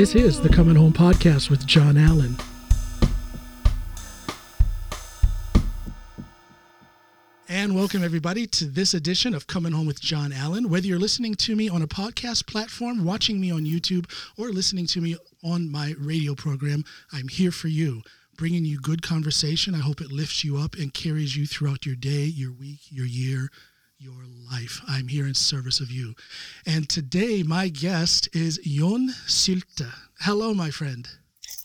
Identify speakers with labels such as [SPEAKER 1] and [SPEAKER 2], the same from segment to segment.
[SPEAKER 1] This is the Coming Home Podcast with John Alan. And welcome, everybody, to this edition of Coming Home with John Alan. Whether you're listening to me on a podcast platform, watching me on YouTube, or listening to me on my radio program, I'm here for you, bringing you good conversation. I hope it lifts you up and carries you throughout your day, your week, your year, your life. I'm here in service of you. And today, my guest is John Sylte. Hello, my friend.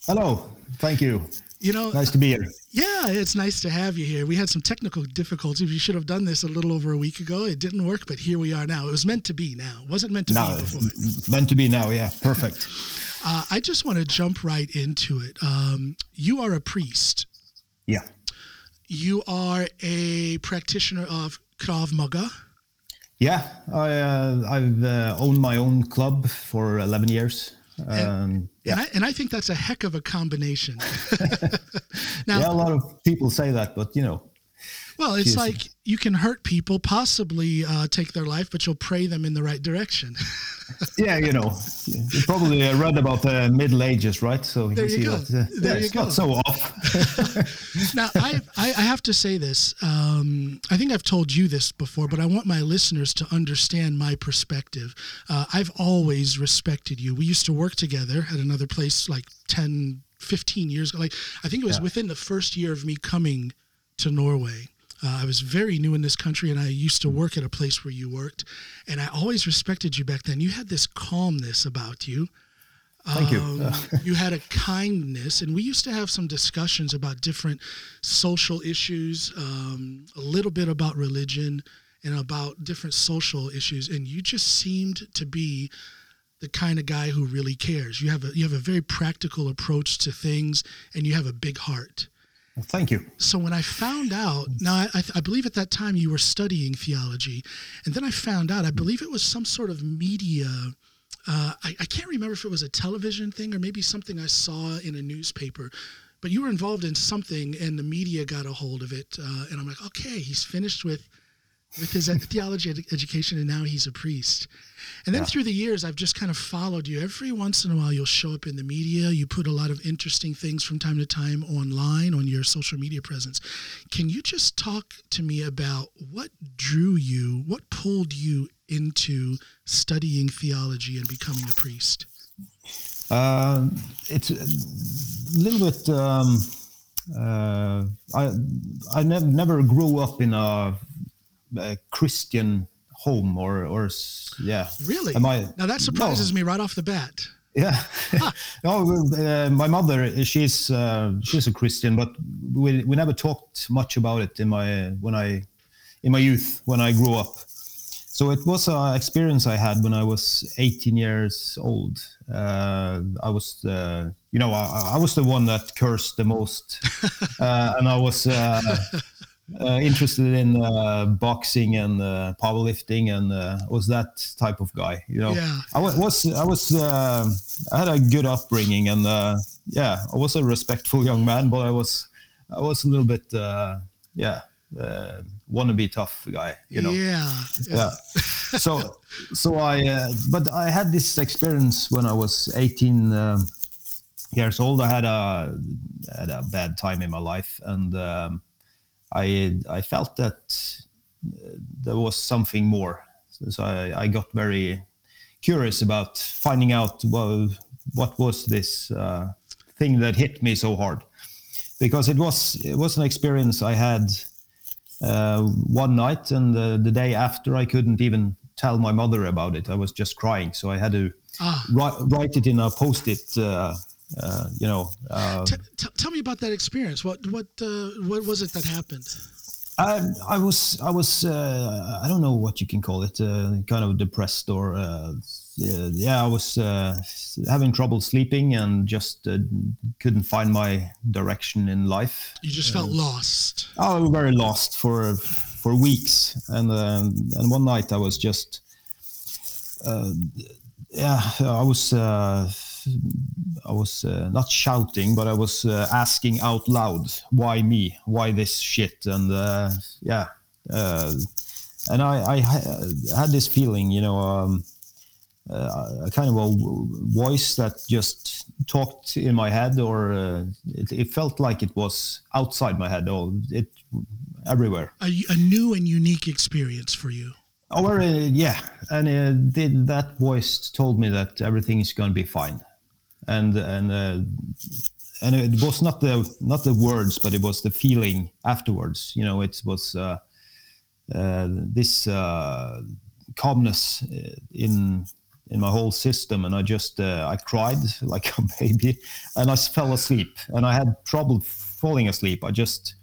[SPEAKER 2] Hello. Thank you.
[SPEAKER 1] You know,
[SPEAKER 2] nice to be here.
[SPEAKER 1] Yeah, it's nice to have you here. We had some technical difficulties. We should have done this a little over a week ago. It didn't work, but here we are now. It was meant to be now. It wasn't meant to
[SPEAKER 2] no,
[SPEAKER 1] be before.
[SPEAKER 2] Meant to be now, yeah. Perfect.
[SPEAKER 1] uh, I just want to jump right into it. Um, you are a priest.
[SPEAKER 2] Yeah.
[SPEAKER 1] You are a practitioner of Krav Maga.
[SPEAKER 2] Yeah, I, uh, I've uh, owned my own club for 11 years.
[SPEAKER 1] And, um, yeah. and, I, and I think that's a heck of a combination.
[SPEAKER 2] now, yeah, a lot of people say that, but you know.
[SPEAKER 1] Well, it's like you can hurt people, possibly uh, take their life, but you'll pray them in the right direction.
[SPEAKER 2] yeah, you know, you probably read about the Middle Ages, right? So
[SPEAKER 1] there you,
[SPEAKER 2] you
[SPEAKER 1] go.
[SPEAKER 2] That, uh,
[SPEAKER 1] there
[SPEAKER 2] yeah,
[SPEAKER 1] you
[SPEAKER 2] it's
[SPEAKER 1] go.
[SPEAKER 2] not so off.
[SPEAKER 1] now, I, I, I have to say this. Um, I think I've told you this before, but I want my listeners to understand my perspective. Uh, I've always respected you. We used to work together at another place like 10, 15 years ago. Like I think it was yeah. within the first year of me coming to Norway. Uh, I was very new in this country and I used to work at a place where you worked. And I always respected you back then. You had this calmness about you.
[SPEAKER 2] Thank
[SPEAKER 1] um, you. you had a kindness, and we used to have some discussions about different social issues, um, a little bit about religion, and about different social issues. And you just seemed to be the kind of guy who really cares. You have a you have a very practical approach to things, and you have a big heart.
[SPEAKER 2] Well, thank you.
[SPEAKER 1] So when I found out, now I, I, believe at that time you were studying theology, and then I found out, I believe it was some sort of media. Uh, I, I can't remember if it was a television thing or maybe something I saw in a newspaper, but you were involved in something, and the media got a hold of it, uh, and I'm like, okay, he's finished with with his theology ed- education, and now he's a priest. And then yeah. through the years, I've just kind of followed you. Every once in a while, you'll show up in the media. You put a lot of interesting things from time to time online on your social media presence. Can you just talk to me about what drew you, what pulled you into studying theology and becoming a priest?
[SPEAKER 2] Uh, it's a little bit. Um, uh, I I never never grew up in a a Christian home or or yeah.
[SPEAKER 1] Really?
[SPEAKER 2] Am I,
[SPEAKER 1] now that surprises no. me right off the bat.
[SPEAKER 2] Yeah. no, uh, my mother she's uh, she's a Christian, but we we never talked much about it in my when I in my youth when I grew up. So it was an experience I had when I was 18 years old. Uh, I was, uh, you know, I, I, was the one that cursed the most, uh, and I was uh, uh, interested in uh, boxing and uh, powerlifting, and uh, was that type of guy. You know,
[SPEAKER 1] yeah.
[SPEAKER 2] I was I was uh, I had a good upbringing, and uh, yeah, I was a respectful young man, but I was I was a little bit yeah to be tough guy. You know,
[SPEAKER 1] yeah,
[SPEAKER 2] yeah. so so I but I had this experience when I was 18. Um, years old, I had a had a bad time in my life, and um, I I felt that uh, there was something more. So, so I, I, got very curious about finding out well, what was this uh, thing that hit me so hard, because it was it was an experience I had uh, one night, and the, the day after I couldn't even tell my mother about it. I was just crying, so I had to ah. write, write it in a post-it. Uh, uh, you know. Uh,
[SPEAKER 1] t- t- tell me about that experience. What what uh, what was it that happened?
[SPEAKER 2] I I was I was uh, I don't know what you can call it, uh, kind of depressed or uh, yeah I was having trouble sleeping and just couldn't find my direction in life.
[SPEAKER 1] You just felt lost.
[SPEAKER 2] I was very lost for for weeks, and and one night I was just yeah I was I was uh, not shouting, but I was uh, asking out loud, "Why me? Why this shit?" And uh, yeah, uh, and I, I, had this feeling, you know, um, uh, a kind of a voice that just talked in my head, or uh, it, it, felt like it was outside my head, or it everywhere.
[SPEAKER 1] A, a new and unique experience for you.
[SPEAKER 2] Oh, uh, yeah, and uh, did that voice told me that everything is going to be fine, and and uh, and it was not the not the words, but it was the feeling afterwards. You know, it was uh, uh, this uh, calmness in in my whole system, and I just I cried like a baby, and I fell asleep, and I had trouble falling asleep. I just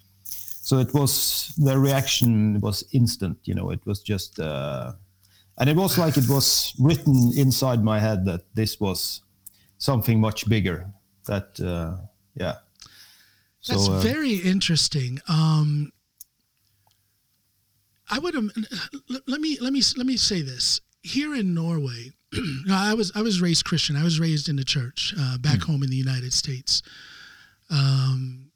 [SPEAKER 2] so it was the reaction was instant you know it was just uh, and it was like it was written inside my head that this was something much bigger that uh, yeah
[SPEAKER 1] so, that's uh, very interesting um, i would um, let me let me let me say this here in norway i was i was raised christian i was raised in the church uh, back mm. home in the united states um,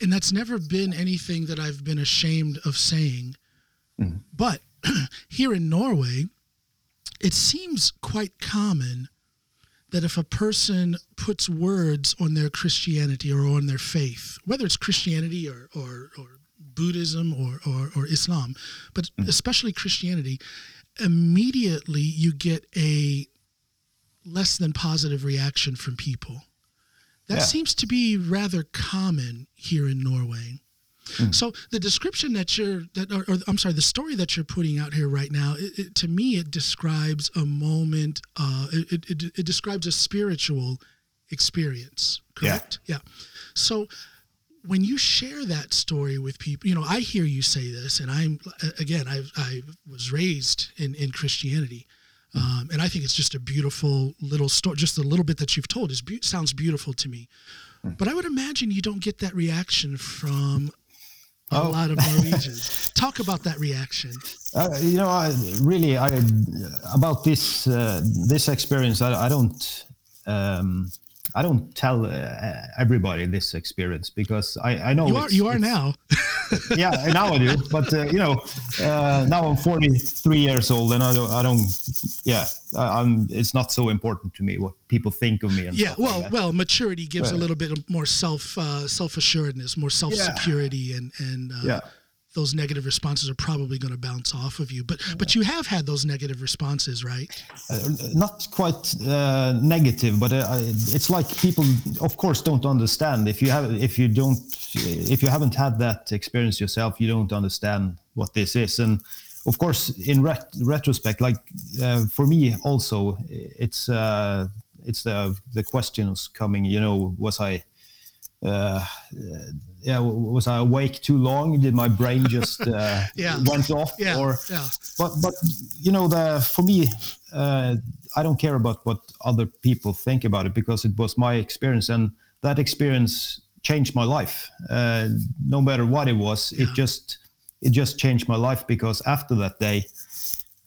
[SPEAKER 1] and that's never been anything that I've been ashamed of saying. Mm. But here in Norway, it seems quite common that if a person puts words on their Christianity or on their faith, whether it's Christianity or, or, or Buddhism or, or, or, Islam, but mm. especially Christianity, immediately you get a less than positive reaction from people. That yeah. seems to be rather common here in Norway. Mm. So the description that you're that or, or, I'm sorry, the story that you're putting out here right now, it, it, to me, it describes a moment. Uh, it, it, it describes a spiritual experience. Correct? Yeah. yeah. So when you share that story with people, you know, I hear you say this, and I'm again, I I was raised in in Christianity. Um, and I think it's just a beautiful little story. Just a little bit that you've told is be- sounds beautiful to me. Hmm. But I would imagine you don't get that reaction from a oh. lot of Norwegians. Talk about that reaction.
[SPEAKER 2] Uh, you know, I really, I about this uh, this experience. I, I don't. Um, I don't tell uh, everybody this experience because I, I know
[SPEAKER 1] you are you are now.
[SPEAKER 2] yeah, now I do. But uh, you know, uh, now I'm 43 years old, and I don't. I don't. Yeah, I, am It's not so important to me what people think of me.
[SPEAKER 1] yeah. well, like well, maturity gives a little bit more self uh, self assuredness, more self security, yeah. and and uh, yeah those negative responses are probably going to bounce off of you. But but you have had those negative responses, right?
[SPEAKER 2] Uh, not quite uh, negative, but uh, it's like people, of course, don't understand. If you have, if you don't, if you haven't had that experience yourself, you don't understand what this is. And of course, in ret- retrospect, like uh, for me also, it's uh, it's the the questions coming. You know, was I uh, yeah, was I awake too long? Did my brain just uh, yeah. went off?
[SPEAKER 1] Yeah. Or, yeah.
[SPEAKER 2] But but you know, the for me, uh, I don't care about what other people think about it because it was my experience, and that experience changed my life. Uh, no matter what it was, yeah. it just it just changed my life because after that day,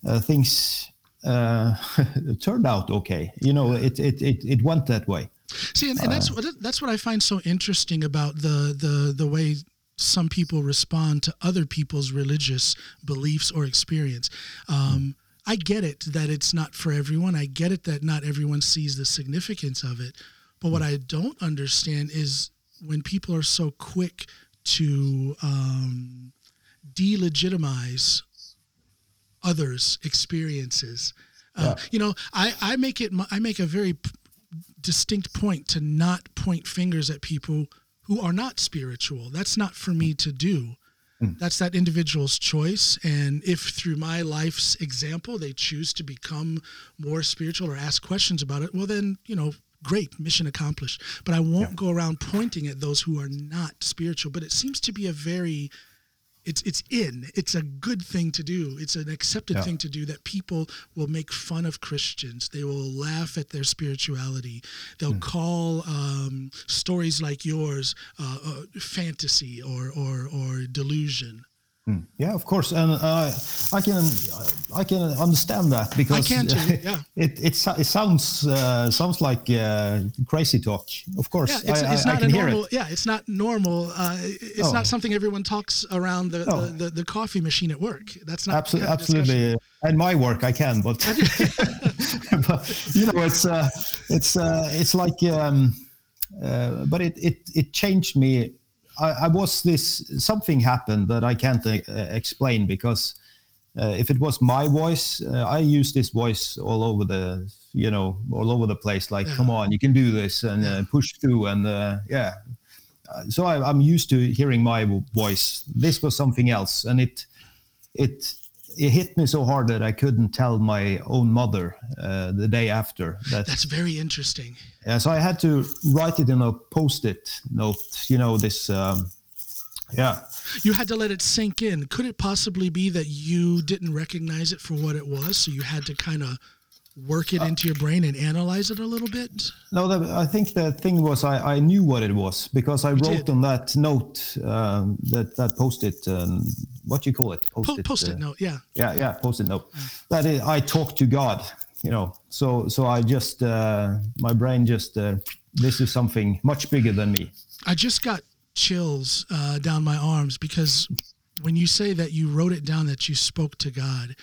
[SPEAKER 2] uh, things uh, turned out okay. You know, it it it, it went that way.
[SPEAKER 1] See, and, and that's uh, what that's what I find so interesting about the the the way some people respond to other people's religious beliefs or experience. Um, I get it that it's not for everyone. I get it that not everyone sees the significance of it. But what I don't understand is when people are so quick to um, delegitimize others' experiences. Uh, yeah. You know, I, I make it. I make a very distinct point to not point fingers at people who are not spiritual. That's not for me to do. Hmm. That's that individual's choice. And if through my life's example they choose to become more spiritual or ask questions about it, well, then, you know, great, mission accomplished. But I won't yeah. go around pointing at those who are not spiritual. But it seems to be a very it's it's in. It's a good thing to do. It's an accepted yeah. thing to do that people will make fun of christians. They will laugh at their spirituality. They'll mm. call um, stories like yours uh, uh, fantasy or or or delusion
[SPEAKER 2] Hmm. Yeah, of course, and uh, I can I can understand that because
[SPEAKER 1] too. Yeah,
[SPEAKER 2] it it, it sounds uh, sounds like uh, crazy talk. Of course,
[SPEAKER 1] yeah, it's,
[SPEAKER 2] I,
[SPEAKER 1] it's
[SPEAKER 2] I,
[SPEAKER 1] not
[SPEAKER 2] I
[SPEAKER 1] normal.
[SPEAKER 2] It.
[SPEAKER 1] Yeah, it's not normal. Uh, it's oh. not something everyone talks around the, oh. the, the, the, coffee machine at work. That's not
[SPEAKER 2] absolutely absolutely. and my work I can, but, but you know, it's uh, it's uh, it's like, um, uh, but it it it changed me. I, I was this something happened that I can't uh, explain because uh, if it was my voice, uh, I use this voice all over the you know all over the place. Like,
[SPEAKER 1] Yeah.
[SPEAKER 2] come on, you can do this and uh, push through and uh, yeah. Uh, so I, I'm used to hearing my voice. This was something else, and it it it hit me so hard that I couldn't tell my own mother uh, the day after that.
[SPEAKER 1] That's very interesting.
[SPEAKER 2] Yeah, so I had to write it in a post-it note. You know this. Um, yeah.
[SPEAKER 1] You had to let it sink in. Could it possibly be that you didn't recognize it for what it was, so you had to kind of work
[SPEAKER 2] Uh,
[SPEAKER 1] it into your brain and analyze it a little bit?
[SPEAKER 2] No, the, I think the thing was I, I knew what it was because I wrote
[SPEAKER 1] did.
[SPEAKER 2] on that note um, that that post-it. Um, what do you call it? Post-it.
[SPEAKER 1] post-it
[SPEAKER 2] uh,
[SPEAKER 1] note, yeah.
[SPEAKER 2] yeah yeah post-it note that is, i talk to god you know so so i just uh, my brain just uh, this is something much bigger than me
[SPEAKER 1] I just got chills uh, down my arms because when you say that you wrote it down that you spoke to God,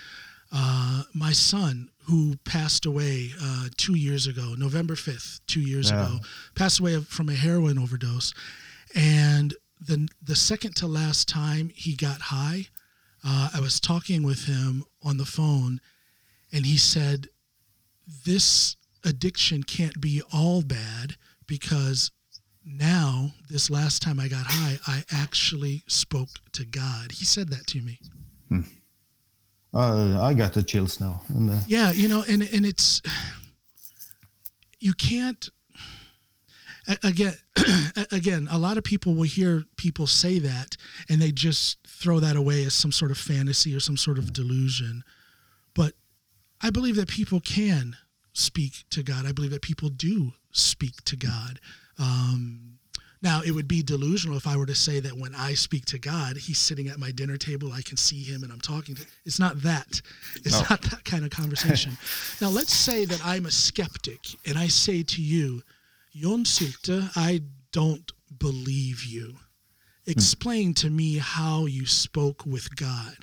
[SPEAKER 1] uh, my son, who passed away uh, two years ago, November 5th, two years
[SPEAKER 2] Yeah.
[SPEAKER 1] ago, passed away from a heroin overdose. And the, the second to last time he got high, uh, I was talking with him on the phone, and he said, This addiction can't be all bad because now this last time i got high i actually spoke to god he said that to me
[SPEAKER 2] uh, i got the chills now. And uh,
[SPEAKER 1] yeah you know and and it's you can't again again a lot of people will hear people say that and they just throw that away as some sort of fantasy or some sort of delusion. But i believe that people can speak to god. I believe that people do speak to god. Um, now it would be delusional if i were to say that when i speak to god he's sitting at my dinner table i can see him and i'm talking to him. it's not that it's
[SPEAKER 2] No.
[SPEAKER 1] not that kind of conversation now let's say that i'm a skeptic and i say to you John Sylte, I don't believe you. Hmm. Explain to me how you spoke with God.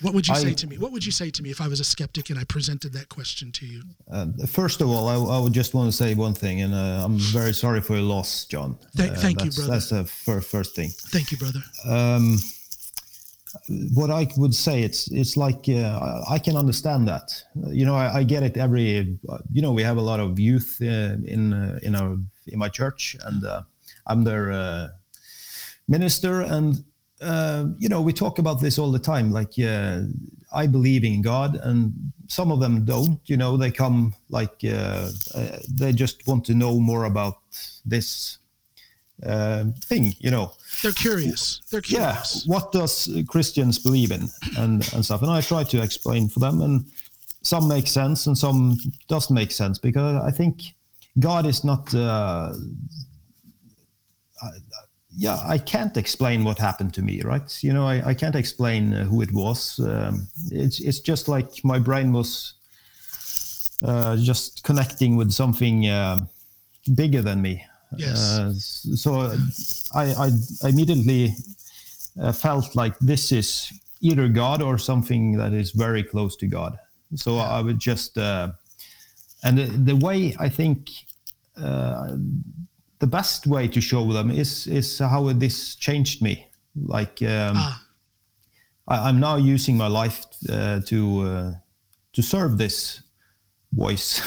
[SPEAKER 1] What would you
[SPEAKER 2] I-
[SPEAKER 1] say to me? What would you say to me if I was a skeptic and I presented that question to you?
[SPEAKER 2] uh, first of all I, I would just want to say one thing and uh, i'm very sorry for your loss john
[SPEAKER 1] Thank-
[SPEAKER 2] Uh,
[SPEAKER 1] thank you, brother.
[SPEAKER 2] that's the fir- first thing
[SPEAKER 1] Thank you, brother.
[SPEAKER 2] um, what I would say, it's it's like uh, I can understand that. You know, I, I get it every. You know, we have a lot of youth uh, in uh, in our in my church, and uh, I'm their uh, minister, and uh, you know, we talk about this all the time. Like, uh, I believe in God, and some of them don't. You know, they come like uh, uh, they just want to know more about this uh, thing. You know
[SPEAKER 1] They're curious. They're curious.
[SPEAKER 2] yeah what does christians believe in and and stuff and i try to explain for them and some make sense and some doesn't make sense because i think god is not uh, I, yeah i can't explain what happened to me right you know i, I can't explain uh, who it was um, it's, it's just like my brain was uh, just connecting with something uh, bigger than me
[SPEAKER 1] Yes.
[SPEAKER 2] uh, so I, I immediately uh, felt like this is either God or something that is very close to God. So I would just, uh, and the, the way I think uh, the best way to show them is is how this changed me. Like um,
[SPEAKER 1] Ah,
[SPEAKER 2] I, I'm now using my life uh, to uh, to serve this voice.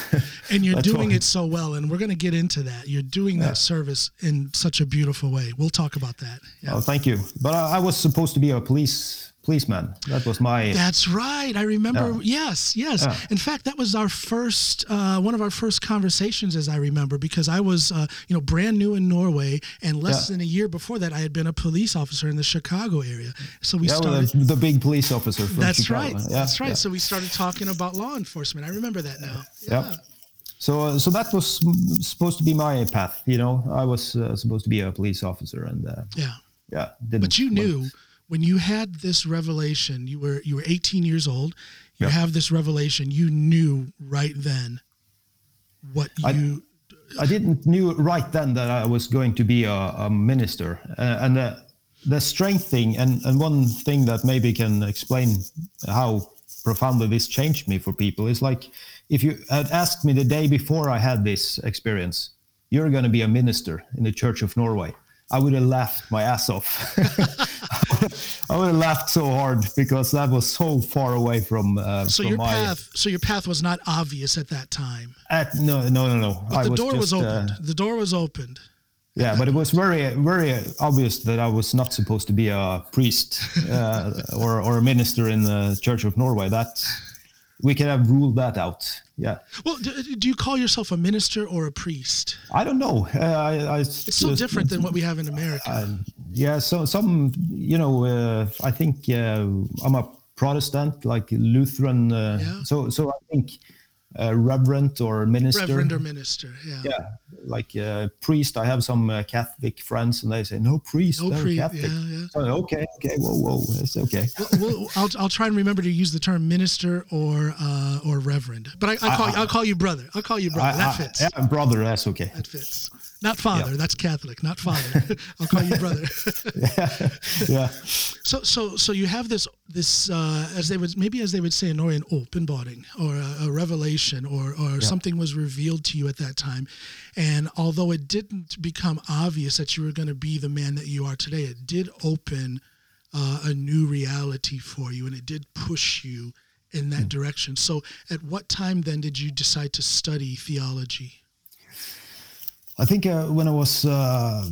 [SPEAKER 1] and you're doing it so well. And we're going to get into that. You're doing that service in such a beautiful way. We'll talk about that. Yeah.
[SPEAKER 2] Oh, thank you. But I, I was supposed to be a police policeman. That was my.
[SPEAKER 1] That's right. I remember.
[SPEAKER 2] Yeah.
[SPEAKER 1] Yes, yes.
[SPEAKER 2] Yeah.
[SPEAKER 1] In fact, that was our first, uh, one of our first conversations, as I remember, because I was, uh, you know, brand new in Norway, and less
[SPEAKER 2] Yeah.
[SPEAKER 1] than a year before that, I had been a police officer in the Chicago area. So we
[SPEAKER 2] yeah, well,
[SPEAKER 1] started.
[SPEAKER 2] the, the big police officer from
[SPEAKER 1] That's
[SPEAKER 2] Chicago.
[SPEAKER 1] right. That's right. So we started talking about law enforcement. I remember that now.
[SPEAKER 2] Yeah. So, uh, so that was supposed to be my path. You know, I was uh, supposed to be a police officer, and uh,
[SPEAKER 1] Yeah.
[SPEAKER 2] yeah.
[SPEAKER 1] But you knew when you had this revelation, you were you were 18 years old. You
[SPEAKER 2] Yeah.
[SPEAKER 1] have this revelation. You knew right then what
[SPEAKER 2] I-
[SPEAKER 1] you.
[SPEAKER 2] I didn't knew right then that I was going to be a, a minister, uh, and uh, the strength thing, and and one thing that maybe can explain how profoundly this changed me for people is like if you had asked me the day before I had this experience, you're going to be a minister in the Church of Norway. I would have laughed my ass off. I would have laughed so hard because that was so far away from. Uh,
[SPEAKER 1] So
[SPEAKER 2] from
[SPEAKER 1] your
[SPEAKER 2] my,
[SPEAKER 1] path, so your path was not obvious at that time.
[SPEAKER 2] At, no, no, no, no.
[SPEAKER 1] But
[SPEAKER 2] I
[SPEAKER 1] the door was
[SPEAKER 2] just, uh,
[SPEAKER 1] opened. the door was opened.
[SPEAKER 2] yeah, but it was very, very obvious that I was not supposed to be a priest uh, or or a minister in the Church of Norway. That we could have ruled that out. Yeah,
[SPEAKER 1] Well, do, do you call yourself a minister or a priest?
[SPEAKER 2] I don't know. Uh, I, I,
[SPEAKER 1] It's so different than what we have in America.
[SPEAKER 2] yeah, so some, you know, uh, I think uh, I'm a Protestant, like Lutheran. Uh,
[SPEAKER 1] Yeah.
[SPEAKER 2] So, so I think uh, reverend or minister.
[SPEAKER 1] Reverend or minister, yeah.
[SPEAKER 2] yeah, like uh, priest. I have some uh, Catholic friends, and they say no priest,
[SPEAKER 1] No
[SPEAKER 2] they're
[SPEAKER 1] priest,
[SPEAKER 2] Catholic.
[SPEAKER 1] yeah, yeah.
[SPEAKER 2] So, okay, okay, whoa, whoa, it's okay.
[SPEAKER 1] well, I'll, I'll try and remember to use the term minister or uh, or reverend, but I, I call I, will call you brother. I'll call you brother.
[SPEAKER 2] I-
[SPEAKER 1] that fits.
[SPEAKER 2] yeah, brother, that's okay.
[SPEAKER 1] That fits. Not father. That's Catholic. Not father. I'll call you brother.
[SPEAKER 2] yeah,
[SPEAKER 1] so so so you have this this uh, as they would maybe as they would say in an openbaring or a, a revelation or or something was revealed to you at that time, and although it didn't become obvious that you were going to be the man that you are today, it did open uh, a new reality for you, and it did push you in that direction. So, at what time then did you decide to study theology?
[SPEAKER 2] I think uh, when I was uh,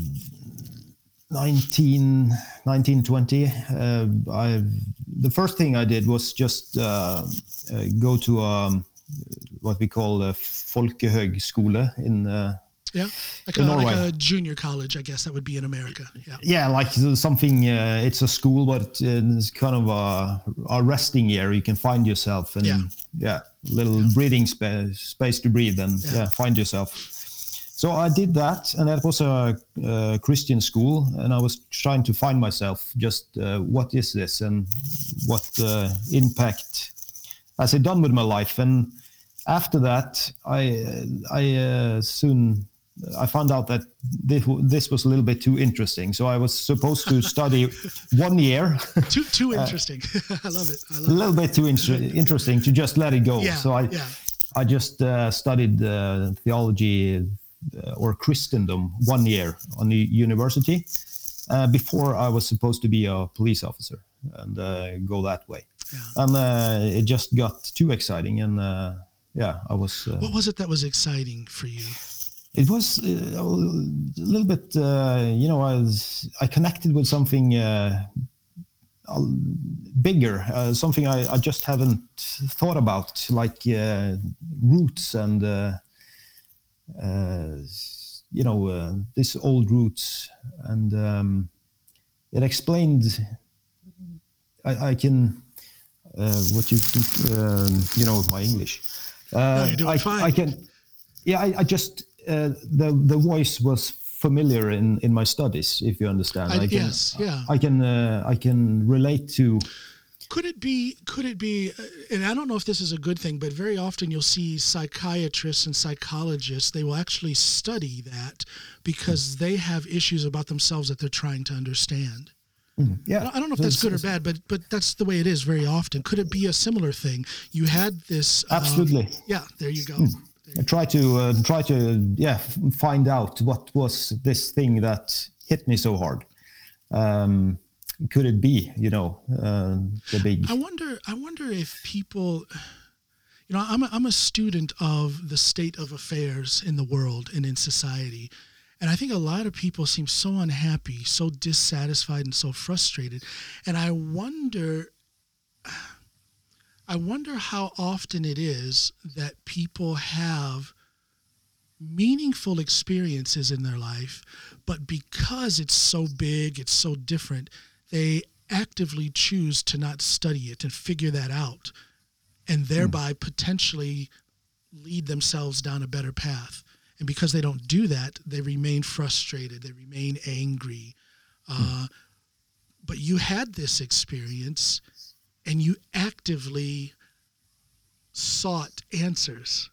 [SPEAKER 2] 19, 19 20, uh, I, the first thing I did was just uh, uh, go to um, what we call a folkehøgskole in uh,
[SPEAKER 1] Yeah, like a, like a junior college, I guess that would be in America. Yeah.
[SPEAKER 2] yeah, like something. Uh, it's a school, but it's kind of a, a resting year. You can find yourself and
[SPEAKER 1] Yeah.
[SPEAKER 2] yeah, little breathing space, space to breathe and
[SPEAKER 1] Yeah.
[SPEAKER 2] yeah. find yourself. So I did that, and that was a, uh Christian school, and I was trying to find myself. Just uh, what is this, and what uh, impact has it done with my life? And after that, I I uh, soon I found out that this, this was a little bit too interesting. So I was supposed to study one year,
[SPEAKER 1] Too too interesting. I love it. I
[SPEAKER 2] a
[SPEAKER 1] love it.
[SPEAKER 2] little bit too inter- interesting to just let it go.
[SPEAKER 1] Yeah,
[SPEAKER 2] so I
[SPEAKER 1] yeah.
[SPEAKER 2] I just uh, studied uh, theology uh, or Christendom one year on the university uh, before I was supposed to be a police officer and uh, go that way.
[SPEAKER 1] Yeah.
[SPEAKER 2] And uh, it just got too exciting, and uh, yeah, I was. Uh,
[SPEAKER 1] What was it that was exciting for you?
[SPEAKER 2] it was uh, a little bit, uh, you know, I was I connected with something uh, uh, bigger, uh, something I, I just haven't thought about, like uh, roots and uh, uh, you know uh, this old roots, and um, it explained. I, I can uh, what you um, you know my English. Uh,
[SPEAKER 1] you're doing
[SPEAKER 2] I,
[SPEAKER 1] fine.
[SPEAKER 2] I can yeah I, I just uh, the the voice was familiar in in my studies if you understand
[SPEAKER 1] I-
[SPEAKER 2] can,
[SPEAKER 1] yes, yeah.
[SPEAKER 2] i can uh, i can relate to
[SPEAKER 1] Could it be? Could it be? uh, And I don't know if this is a good thing, but very often you'll see psychiatrists and psychologists. They will actually study that because they have issues about themselves that they're trying to understand.
[SPEAKER 2] yeah
[SPEAKER 1] I don't- know if that's good or bad, but but that's the way it is very often. Could it be a similar thing? You had this. um,
[SPEAKER 2] absolutely
[SPEAKER 1] yeah. There you go.
[SPEAKER 2] I try to uh, try to yeah find out what was this thing that hit me so hard um could it be you know uh, the big
[SPEAKER 1] I wonder. I wonder if people, you know, I'm a, I'm a student of the state of affairs in the world and in society, and I think a lot of people seem so unhappy, so dissatisfied, and so frustrated, and I wonder. I wonder how often it is that people have meaningful experiences in their life, but because it's so big, it's so different, they actively choose to not study it and figure that out, and thereby potentially lead themselves down a better path. And because they don't do that, they remain frustrated, they remain angry. Uh, but you had this experience and you actively sought answers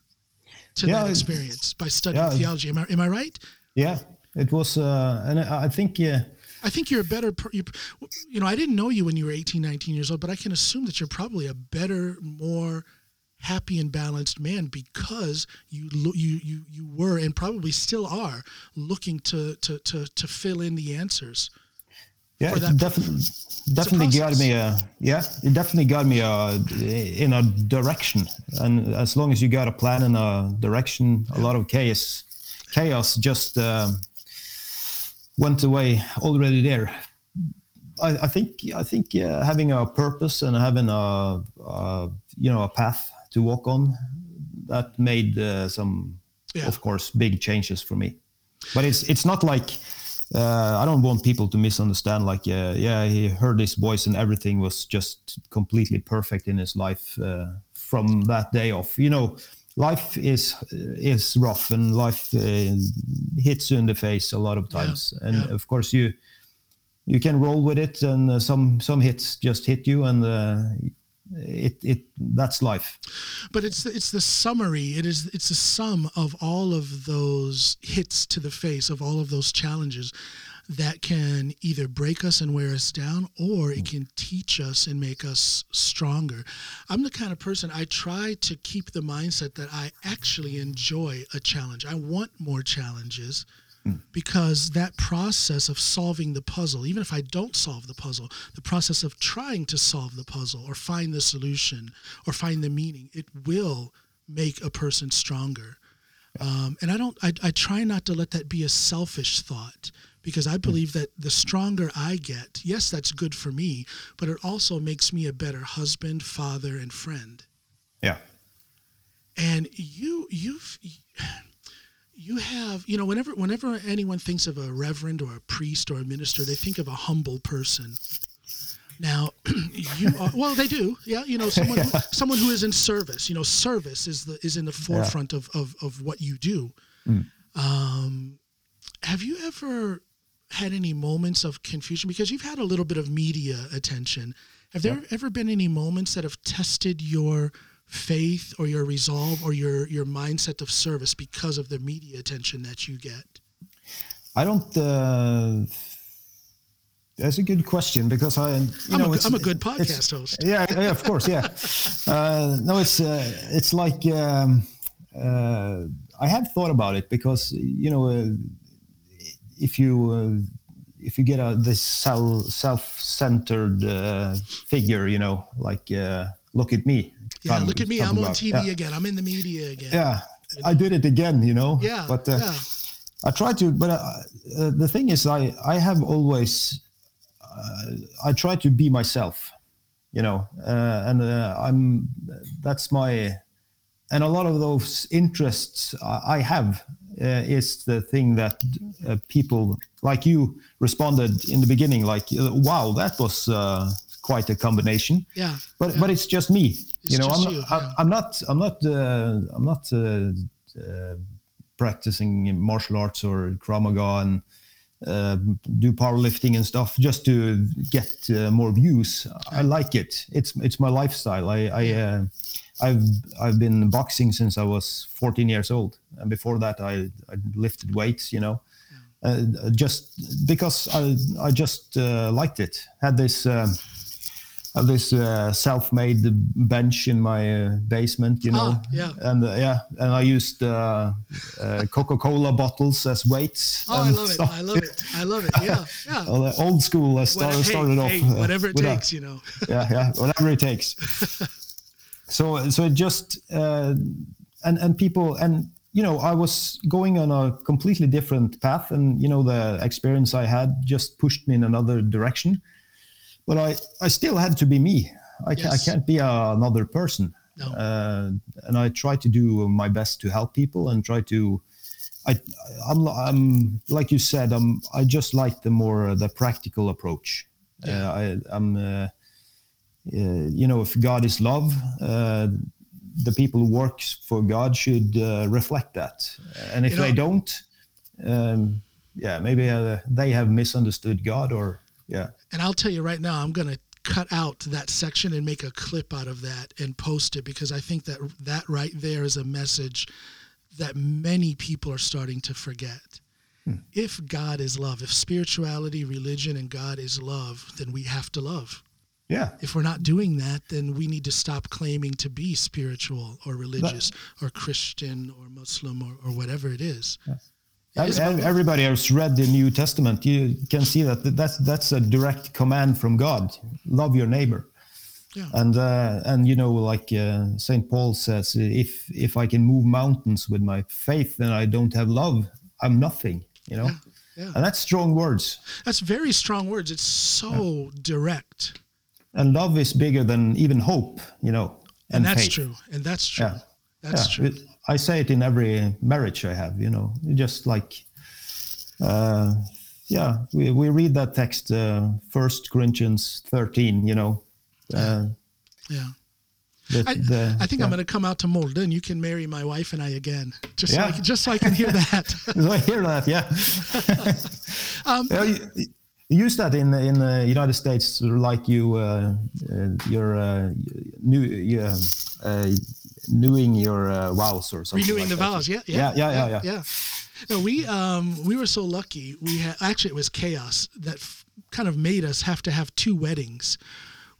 [SPEAKER 1] to
[SPEAKER 2] Yeah,
[SPEAKER 1] that experience by studying
[SPEAKER 2] yeah.
[SPEAKER 1] theology. Am I, am I right?
[SPEAKER 2] yeah it was uh and i I think yeah
[SPEAKER 1] I think you're a better, per- you, you know, I didn't know you when you were 18, 19 years old, but I can assume that you're probably a better, more happy and balanced man because you you you you were and probably still are looking to to to to fill in the answers.
[SPEAKER 2] yeah it definitely definitely got me a yeah it definitely got me a in a direction and as long as you got a plan and a direction a lot of chaos chaos just um, went away already there I, I think I think uh, having a purpose and having a, a you know a path to walk on that made uh, some
[SPEAKER 1] Yeah.
[SPEAKER 2] of course big changes for me but it's it's not like uh, I don't want people to misunderstand. Like, uh, yeah, he heard his voice and everything was just completely perfect in his life uh, from that day off. You know, life is is rough and life uh, hits you in the face a lot of
[SPEAKER 1] Yeah,
[SPEAKER 2] times. And
[SPEAKER 1] yeah.
[SPEAKER 2] of course, you you can roll with it, and uh, some some hits just hit you, and uh, it it that's life.
[SPEAKER 1] but it's the, it's the summary it is it's the sum of all of those hits to the face of all of those challenges that can either break us and wear us down or it can teach us and make us stronger. I'm the kind of person i try to keep the mindset that i actually enjoy a challenge. I want more challenges because that process of solving the puzzle, even if I don't solve the puzzle, the process of trying to solve the puzzle or find the solution or find the meaning, it will make a person stronger. Um, and I don't, I, I try not to let that be a selfish thought because I believe that the stronger I get, yes, that's good for me, but it also makes me a better husband, father, and friend.
[SPEAKER 2] Yeah.
[SPEAKER 1] and you you've you have you know whenever whenever anyone thinks of a reverend or a priest or a minister they think of a humble person. Now you are well they do. Yeah you know someone who, someone who is in service you know service is the is in the forefront of, of of what you do. Um have you ever had any moments of confusion because you've had a little bit of media attention have there ever been any moments that have tested your faith or your resolve or your your mindset of service because of the media attention that you get
[SPEAKER 2] I don't. Uh, that's a good question because I, you
[SPEAKER 1] I'm,
[SPEAKER 2] know,
[SPEAKER 1] a, I'm a good podcast host
[SPEAKER 2] yeah, yeah, of course, yeah. Uh, no, it's uh, it's like um, uh, I have thought about it because you know uh, if you uh, if you get a this self self centered uh, figure, you know, like uh, look at me.
[SPEAKER 1] yeah look at me i'm on
[SPEAKER 2] about-
[SPEAKER 1] tv
[SPEAKER 2] yeah.
[SPEAKER 1] again i'm in the media again
[SPEAKER 2] Yeah, I did it again, you know.
[SPEAKER 1] yeah
[SPEAKER 2] but uh,
[SPEAKER 1] yeah
[SPEAKER 2] I try to, but uh, uh, the thing is, I I have always uh, I try to be myself, you know, uh, and uh, I'm that's my and a lot of those interests I have is the thing that uh, people like you responded in the beginning, like, uh, wow, that was uh, quite a combination.
[SPEAKER 1] Yeah
[SPEAKER 2] but
[SPEAKER 1] yeah.
[SPEAKER 2] but it's just me
[SPEAKER 1] It's
[SPEAKER 2] you know
[SPEAKER 1] just
[SPEAKER 2] i'm
[SPEAKER 1] you, yeah.
[SPEAKER 2] I'm not i'm not uh, i'm not uh, uh, practicing martial arts or krav maga and uh, do powerlifting and stuff just to get uh, more views. I like it. It's it's my lifestyle. I i uh, I've I've been boxing since I was 14 years old, and before that I, I lifted weights. You know, uh, just because I I just uh, liked it. Had this um, had this uh, self-made bench in my uh, basement, you know.
[SPEAKER 1] Ah, yeah.
[SPEAKER 2] And uh, yeah, and I used uh, uh, Coca-Cola bottles as weights.
[SPEAKER 1] oh i love it i love it i love it yeah yeah
[SPEAKER 2] Well, uh, old school. I started,
[SPEAKER 1] hey,
[SPEAKER 2] started off
[SPEAKER 1] hey,
[SPEAKER 2] uh,
[SPEAKER 1] whatever it takes you know
[SPEAKER 2] yeah, yeah, whatever it takes. So, so it just uh, and and people and you know I was going on a completely different path, and you know the experience I had just pushed me in another direction. But I I still had to be me. I, ca- I can't be a, another person.
[SPEAKER 1] No.
[SPEAKER 2] Uh, and I try to do my best to help people and try to. I, I'm, I'm like you said. I'm. I just like the more uh, the practical approach.
[SPEAKER 1] Yeah.
[SPEAKER 2] Uh, I, I'm. Uh, you know, if God is love, uh, the people who work for God should uh, reflect that. And if
[SPEAKER 1] You know-
[SPEAKER 2] they don't, um, yeah, maybe uh, they have misunderstood God, or yeah,
[SPEAKER 1] And I'll tell you right now, I'm going to cut out that section and make a clip out of that and post it because I think that that right there is a message that many people are starting to forget. if God is love, if spirituality, religion, and God is love, then we have to love.
[SPEAKER 2] Yeah.
[SPEAKER 1] If we're not doing that, then we need to stop claiming to be spiritual or religious or Christian or Muslim or, or whatever it is. It is about
[SPEAKER 2] Ev-
[SPEAKER 1] love.
[SPEAKER 2] Everybody has read the New Testament, you can see that that's that's a direct command from God. Love your neighbor,
[SPEAKER 1] Yeah.
[SPEAKER 2] and uh, and you know, like uh, Saint Paul says, if if I can move mountains with my faith and I don't have love, I'm nothing. You know,
[SPEAKER 1] yeah.
[SPEAKER 2] and that's strong words.
[SPEAKER 1] That's very strong words. It's so direct.
[SPEAKER 2] And love is bigger than even hope. You know,
[SPEAKER 1] And that's
[SPEAKER 2] faith.
[SPEAKER 1] true. And that's true.
[SPEAKER 2] Yeah.
[SPEAKER 1] That's
[SPEAKER 2] Yeah,
[SPEAKER 1] true.
[SPEAKER 2] I say it in every marriage I have, you know, just like, uh, yeah, we, we read that text, uh, First Corinthians 13, you know. Uh,
[SPEAKER 1] Yeah.
[SPEAKER 2] the,
[SPEAKER 1] I,
[SPEAKER 2] the-
[SPEAKER 1] I think
[SPEAKER 2] yeah.
[SPEAKER 1] I'm going to come out to Molde and you can marry my wife and I again. Just,
[SPEAKER 2] Yeah.
[SPEAKER 1] so, I can, just so I can hear that.
[SPEAKER 2] I hear that, yeah.
[SPEAKER 1] um,
[SPEAKER 2] Yeah, you, you use that in in the United States, like you uh, uh, you're uh, new, you, um, uh, renewing your uh, vows or something.
[SPEAKER 1] renewing
[SPEAKER 2] like
[SPEAKER 1] the
[SPEAKER 2] that.
[SPEAKER 1] vows. Yeah,
[SPEAKER 2] Yeah, yeah, yeah, yeah.
[SPEAKER 1] yeah. No, we um we were so lucky. We had actually it was chaos that f- kind of made us have to have two weddings.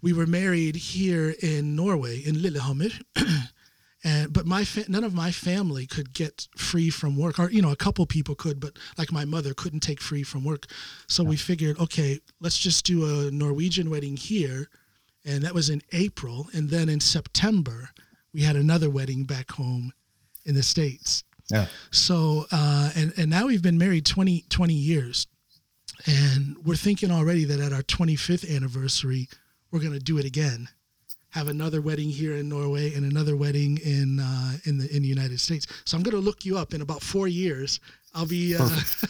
[SPEAKER 1] We were married here in Norway in Lillehammer, and but my fa- none of my family could get free from work, or you know a couple people could, but like my mother couldn't take free from work. So we figured, okay, let's just do a Norwegian wedding here, and that was in April, and then in September we had another wedding back home in the states.
[SPEAKER 2] Yeah.
[SPEAKER 1] So, uh, and, and now we've been married 20, 20 years. And we're thinking already that at our 25th anniversary, we're going to do it again. Have another wedding here in Norway and another wedding in uh, in the in the United States. So I'm going to look you up in about four years. I'll be, uh,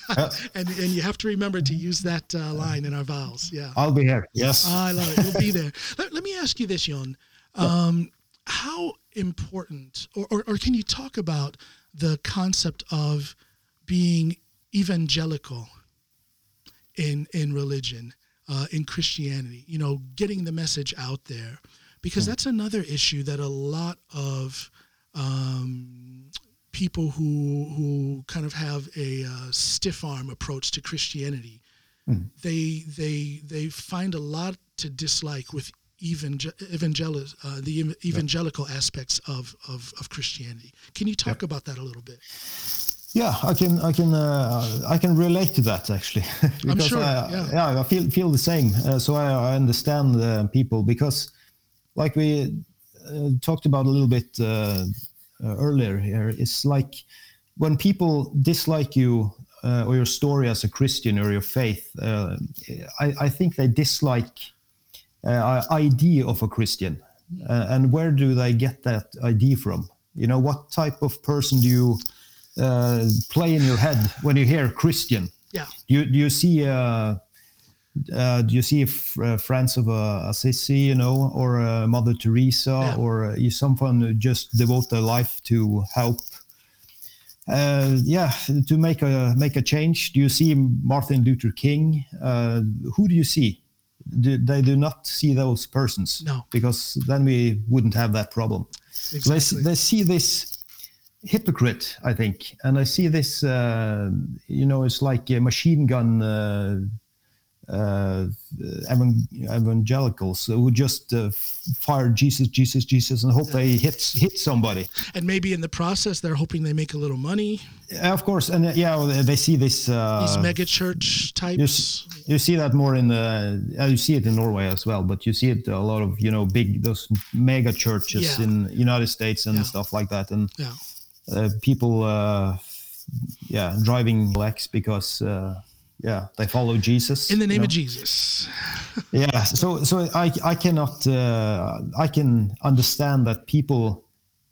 [SPEAKER 1] and and you have to remember to use that uh, line in our vows. Yeah.
[SPEAKER 2] I'll be here. Yes.
[SPEAKER 1] I love it. You'll be there. Let, let me ask you this, John. Um, how important, or, or, or can you talk about the concept of being evangelical in in religion, uh, in Christianity? You know, getting the message out there, because that's another issue that a lot of um, people who who kind of have a uh, stiff arm approach to Christianity, they they they find a lot to dislike with evangel- evangel- uh, the ev- evangelical aspects of, of of Christianity. Can you talk about that a little bit?
[SPEAKER 2] Yeah, I can, I can, uh, I can relate to that actually. because
[SPEAKER 1] sure,
[SPEAKER 2] I,
[SPEAKER 1] yeah.
[SPEAKER 2] I feel feel the same. Uh, so I, I understand uh, people because, like we uh, talked about a little bit uh, uh, earlier here, it's like when people dislike you uh, or your story as a Christian or your faith. Uh, I, I think they dislike uh, idea of a Christian, uh, and where do they get that idea from? You know, what type of person do you uh, play in your head when you hear Christian?
[SPEAKER 1] Yeah,
[SPEAKER 2] Do you, do you see uh, uh, do you see F- uh, Francis of uh, Assisi, you know, or uh, Mother Teresa,
[SPEAKER 1] Yeah.
[SPEAKER 2] or is someone who just devote their life to help? Uh, yeah, to make a make a change. Do you see Martin Luther King? Uh, who do you see? Do, they do not see those persons.
[SPEAKER 1] No.
[SPEAKER 2] because then we wouldn't have that problem. They,
[SPEAKER 1] exactly.
[SPEAKER 2] they see this hypocrite, I think, and I see this. Uh, you know, it's like a machine gun uh, evangelicals who just uh, fire Jesus, Jesus, Jesus, and hope they hit hit somebody.
[SPEAKER 1] and maybe in the process, they're hoping they make a little money.
[SPEAKER 2] Of course, and uh, yeah, they see this. Uh,
[SPEAKER 1] These mega church
[SPEAKER 2] you,
[SPEAKER 1] types.
[SPEAKER 2] s- you see that more in the uh, you see it in Norway as well, but you see it a lot of you know big those mega churches
[SPEAKER 1] Yeah.
[SPEAKER 2] in United States and
[SPEAKER 1] Yeah.
[SPEAKER 2] stuff like that, and
[SPEAKER 1] Yeah,
[SPEAKER 2] uh, people uh, yeah driving Lex because uh, yeah they follow Jesus
[SPEAKER 1] in the
[SPEAKER 2] you
[SPEAKER 1] name
[SPEAKER 2] know.
[SPEAKER 1] of Jesus.
[SPEAKER 2] yeah so so I I cannot uh, I can understand that people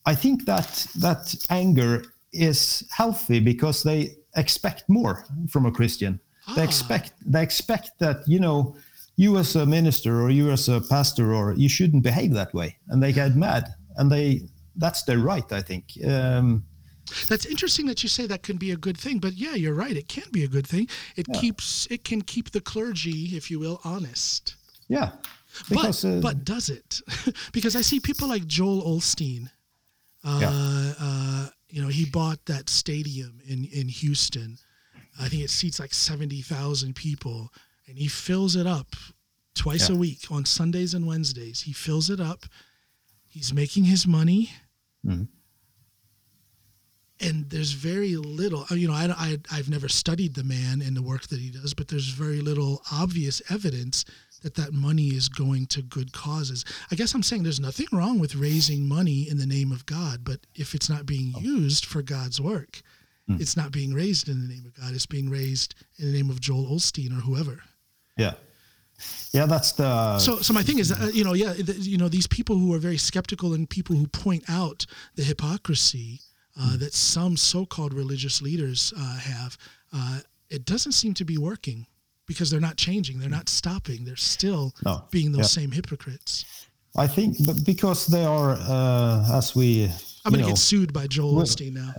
[SPEAKER 2] I think that that anger is healthy because they expect more from a Christian they
[SPEAKER 1] Ah.
[SPEAKER 2] expect they expect that you know you as a minister or you as a pastor or you shouldn't behave that way and they get mad and they that's their right I think um,
[SPEAKER 1] That's interesting that you say that can be a good thing, but yeah, you're right. It can be a good thing. It keeps it can keep the clergy, if you will, honest.
[SPEAKER 2] yeah because
[SPEAKER 1] but
[SPEAKER 2] uh,
[SPEAKER 1] but does it? because I see people like Joel Osteen. Uh,
[SPEAKER 2] Yeah.
[SPEAKER 1] uh, you know, he bought that stadium in in Houston, I think it seats like seventy thousand people, and he fills it up twice
[SPEAKER 2] Yeah.
[SPEAKER 1] a week on Sundays and Wednesdays. He fills it up. He's making his money.
[SPEAKER 2] Mhm.
[SPEAKER 1] And there's very little, you know, I, I, I've never studied the man and the work that he does, but there's very little obvious evidence that that money is going to good causes. I guess I'm saying there's nothing wrong with raising money in the name of God, but if it's not being used for God's work, it's not being raised in the name of God. It's being raised in the name of Joel Osteen or whoever.
[SPEAKER 2] Yeah. Yeah, that's the
[SPEAKER 1] So, so my thing is, uh, you know, yeah, th- you know, these people who are very skeptical and people who point out the hypocrisy uh, that some so-called religious leaders uh, have, uh, it doesn't seem to be working because they're not changing, they're not stopping, they're still
[SPEAKER 2] No.
[SPEAKER 1] being those
[SPEAKER 2] Yeah.
[SPEAKER 1] same hypocrites.
[SPEAKER 2] I think but because they are uh, as we
[SPEAKER 1] I'm going to get sued by Joel
[SPEAKER 2] Well-
[SPEAKER 1] Osteen now.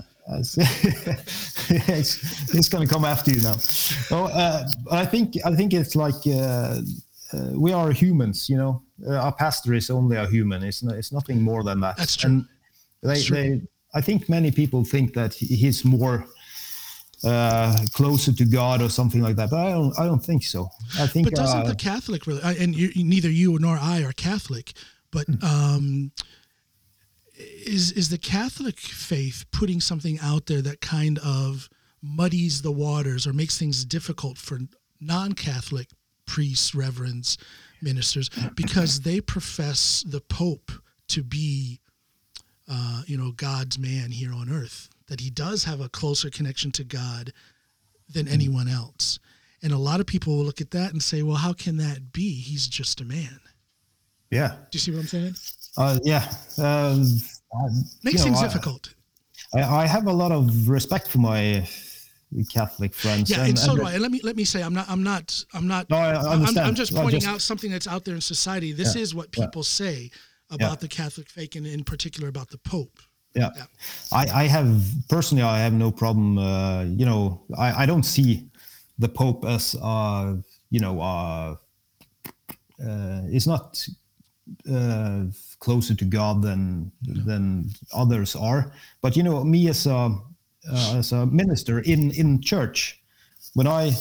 [SPEAKER 2] it's, it's going to come after you now. Oh, uh, I think I think it's like uh, uh, we are humans, you know. Uh, our pastor is only a human. It's no, it's nothing more than that.
[SPEAKER 1] That's true.
[SPEAKER 2] And they,
[SPEAKER 1] That's true.
[SPEAKER 2] they, I think many people think that he's more uh, closer to God or something like that, but I don't. I don't think so. I think.
[SPEAKER 1] But doesn't
[SPEAKER 2] uh,
[SPEAKER 1] the Catholic really? And you, neither you nor I are Catholic, but
[SPEAKER 2] Hmm.
[SPEAKER 1] um, is is the Catholic faith putting something out there that kind of muddies the waters or makes things difficult for non-Catholic priests, reverends, ministers because they profess the Pope to be, uh, you know, God's man here on earth. That he does have a closer connection to God than anyone else. And a lot of people will look at that and say, well, how can that be? He's just a man.
[SPEAKER 2] yeah.
[SPEAKER 1] Do you see what I'm saying?
[SPEAKER 2] Uh, yeah. Um,
[SPEAKER 1] Makes
[SPEAKER 2] know,
[SPEAKER 1] things
[SPEAKER 2] I-
[SPEAKER 1] difficult.
[SPEAKER 2] I, I have a lot of respect for my Catholic friends.
[SPEAKER 1] Yeah, and, so do I. And let me let me say, I'm not, I'm not, I'm not.
[SPEAKER 2] No, I
[SPEAKER 1] I'm,
[SPEAKER 2] understand.
[SPEAKER 1] I'm just pointing
[SPEAKER 2] just-
[SPEAKER 1] out something that's out there in society. This
[SPEAKER 2] Yeah,
[SPEAKER 1] is what
[SPEAKER 2] yeah.
[SPEAKER 1] people say about the Catholic faith, and in particular about the Pope.
[SPEAKER 2] Yeah.
[SPEAKER 1] Yeah.
[SPEAKER 2] I, I have personally, I have no problem. Uh, you know, I, I don't see the Pope as, uh, you know, uh, uh, is not uh, closer to God than than others are. But you know, me as a uh, as a minister in in church, when I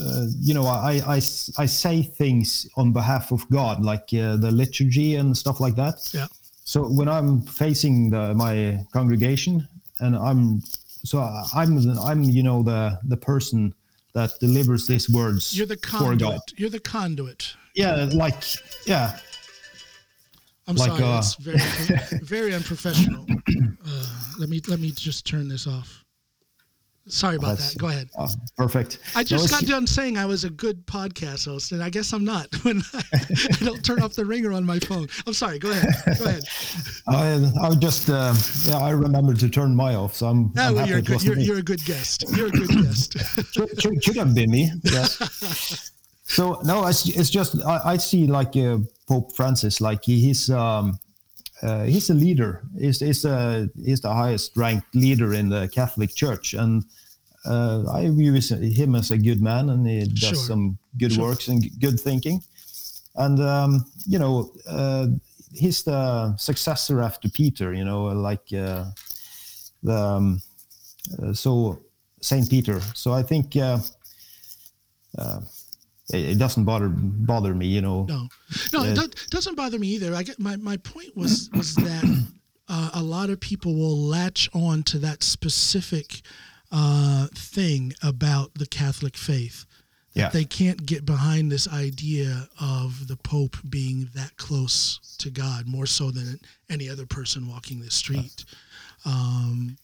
[SPEAKER 2] uh, you know, I, I, I say things on behalf of God, like uh, the liturgy and stuff like that.
[SPEAKER 1] Yeah.
[SPEAKER 2] So when I'm facing the, my congregation, and I'm so I'm I'm you know the the person that delivers these words
[SPEAKER 1] You're the
[SPEAKER 2] for God.
[SPEAKER 1] conduit. You're the conduit.
[SPEAKER 2] Yeah, like yeah,
[SPEAKER 1] I'm
[SPEAKER 2] Like,
[SPEAKER 1] sorry.
[SPEAKER 2] uh,
[SPEAKER 1] That's very, very unprofessional. Uh, let me let me just turn this off. Sorry about
[SPEAKER 2] That's-
[SPEAKER 1] that. Go ahead.
[SPEAKER 2] uh, perfect.
[SPEAKER 1] I just got done saying I was a good podcast host, and I guess I'm not when I, I don't turn off the ringer on my phone. I'm sorry. Go ahead. Go ahead.
[SPEAKER 2] I I just uh, yeah I remember to turn my off, so I'm,
[SPEAKER 1] No,
[SPEAKER 2] I'm
[SPEAKER 1] well,
[SPEAKER 2] happy
[SPEAKER 1] you're, a good, you're, you're a good guest. You're a good guest.
[SPEAKER 2] should, should, should have been me. Yes. so no, it's, it's just I, I see like uh, Pope Francis, like he, he's um, uh, he's a leader. He's he's, uh, he's the highest ranked leader in the Catholic Church, and uh, I view him as a good man, and he does
[SPEAKER 1] Sure.
[SPEAKER 2] some good
[SPEAKER 1] Sure.
[SPEAKER 2] works and good thinking. And um, you know, uh, he's the successor after Peter. You know, like uh, the um, uh, so Saint Peter. So I think uh, uh, it, doesn't bother bother me. You know,
[SPEAKER 1] No, no, it do- doesn't bother me either. I get my, my point was was that uh, a lot of people will latch on to that specific uh, thing about the Catholic faith. That
[SPEAKER 2] Yeah.
[SPEAKER 1] they can't get behind this idea of the Pope being that close to God, more so than any other person walking the street. Um,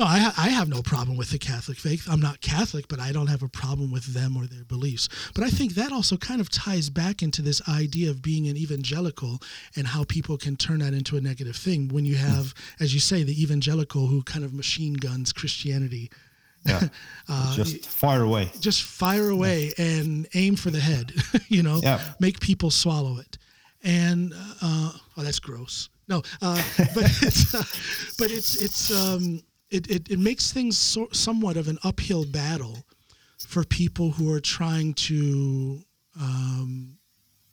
[SPEAKER 1] no, I, ha- I have no problem with the Catholic faith. I'm not Catholic, but I don't have a problem with them or their beliefs. But I think that also kind of ties back into this idea of being an evangelical and how people can turn that into a negative thing when you have, as you say, the evangelical who kind of machine guns Christianity.
[SPEAKER 2] yeah,
[SPEAKER 1] Uh,
[SPEAKER 2] just fire away.
[SPEAKER 1] just fire away and aim for the head, you know,
[SPEAKER 2] Yeah.
[SPEAKER 1] make people swallow it. And uh, oh, that's gross. No, uh, but it's uh, but it's it's um, it, it it makes things so, somewhat of an uphill battle for people who are trying to um,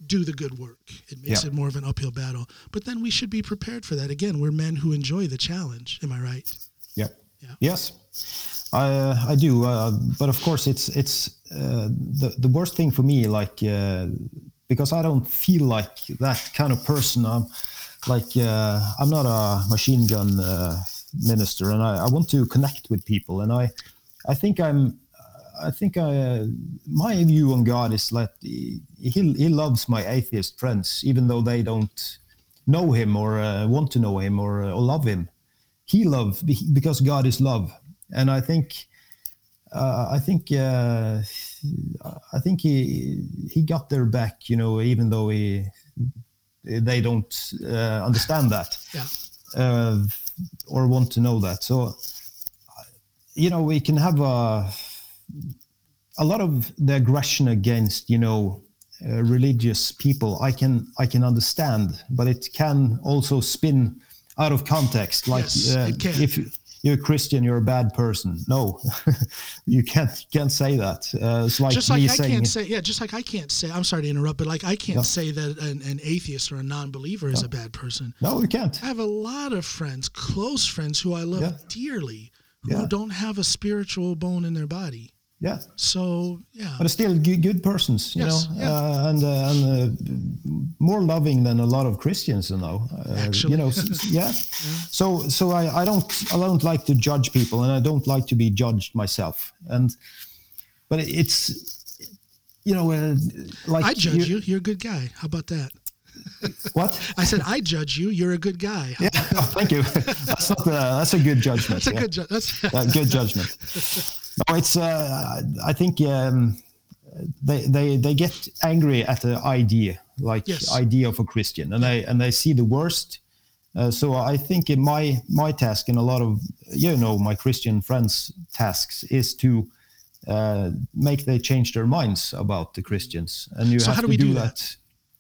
[SPEAKER 1] do the good work. It makes
[SPEAKER 2] Yeah.
[SPEAKER 1] it more of an uphill battle. But then we should be prepared for that. Again, we're men who enjoy the challenge. Am I right?
[SPEAKER 2] Yeah.
[SPEAKER 1] Yeah.
[SPEAKER 2] Yes. I uh, I do, uh, but of course it's it's uh, the the worst thing for me, like uh, because I don't feel like that kind of person. I'm like uh, I'm not a machine gun uh, minister, and I, I want to connect with people, and I I think I'm. I think I, my view on God is that he, he he loves my atheist friends, even though they don't know him or want to know him or, or love him. He loves because God is love, and I think uh, I think uh, I think he he got their back, you know, even though he they don't uh, understand that
[SPEAKER 1] yeah.
[SPEAKER 2] Or want to know that. So you know, we can have a a lot of the aggression against you know uh, religious people. I can I can understand, but it can also spin out of context. Like
[SPEAKER 1] Yes,
[SPEAKER 2] uh,
[SPEAKER 1] it can.
[SPEAKER 2] if you're a Christian, you're a bad person. No, you can't can't say that. Uh, it's like
[SPEAKER 1] just like I
[SPEAKER 2] saying,
[SPEAKER 1] can't say, yeah, just like I can't say, I'm sorry to interrupt, but like I can't
[SPEAKER 2] Yeah.
[SPEAKER 1] say that an, an atheist or a non-believer is a bad person.
[SPEAKER 2] no, you can't.
[SPEAKER 1] I have a lot of friends, close friends who I love
[SPEAKER 2] Yeah.
[SPEAKER 1] dearly, who
[SPEAKER 2] Yeah.
[SPEAKER 1] don't have a spiritual bone in their body.
[SPEAKER 2] Yeah,
[SPEAKER 1] So yeah,
[SPEAKER 2] but still good, good persons, you
[SPEAKER 1] Yes,
[SPEAKER 2] know,
[SPEAKER 1] yeah.
[SPEAKER 2] uh, and uh, and uh, more loving than a lot of Christians, you know. Uh,
[SPEAKER 1] Actually.
[SPEAKER 2] you know, s- yeah. So so I, I don't I don't like to judge people, and I don't like to be judged myself. And but it's you know uh, like
[SPEAKER 1] I judge you. You're a good guy. How about that?
[SPEAKER 2] What?
[SPEAKER 1] I said I judge you. You're a good guy. How-
[SPEAKER 2] Yeah, thank you. That's not a, that's a good judgment.
[SPEAKER 1] That's a
[SPEAKER 2] yeah.
[SPEAKER 1] good. Ju- that's
[SPEAKER 2] uh, good judgment. No, it's. Uh, I think um, they they they get angry at the idea, like
[SPEAKER 1] Yes.
[SPEAKER 2] idea of a Christian, and they and they see the worst. Uh, so I think in my my task and a lot of you know my Christian friends' tasks is to uh, make they change their minds about the Christians, and you
[SPEAKER 1] So
[SPEAKER 2] have
[SPEAKER 1] how do
[SPEAKER 2] to
[SPEAKER 1] we
[SPEAKER 2] do,
[SPEAKER 1] do
[SPEAKER 2] that?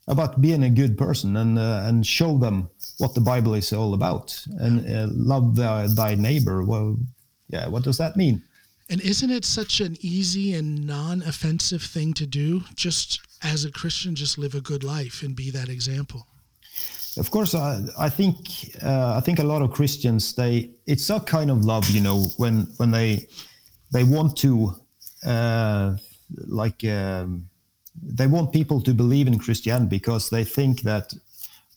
[SPEAKER 2] about being a good person and uh, and show them what the Bible is all about and uh, love thy, thy neighbor. Well, yeah, what does that mean?
[SPEAKER 1] And isn't it such an easy and non-offensive thing to do? Just as a Christian, just live a good life and be that example.
[SPEAKER 2] Of course, I, I think uh, I think a lot of Christians they it's a kind of love, you know, when when they they want to uh, like um, they want people to believe in Christianity because they think that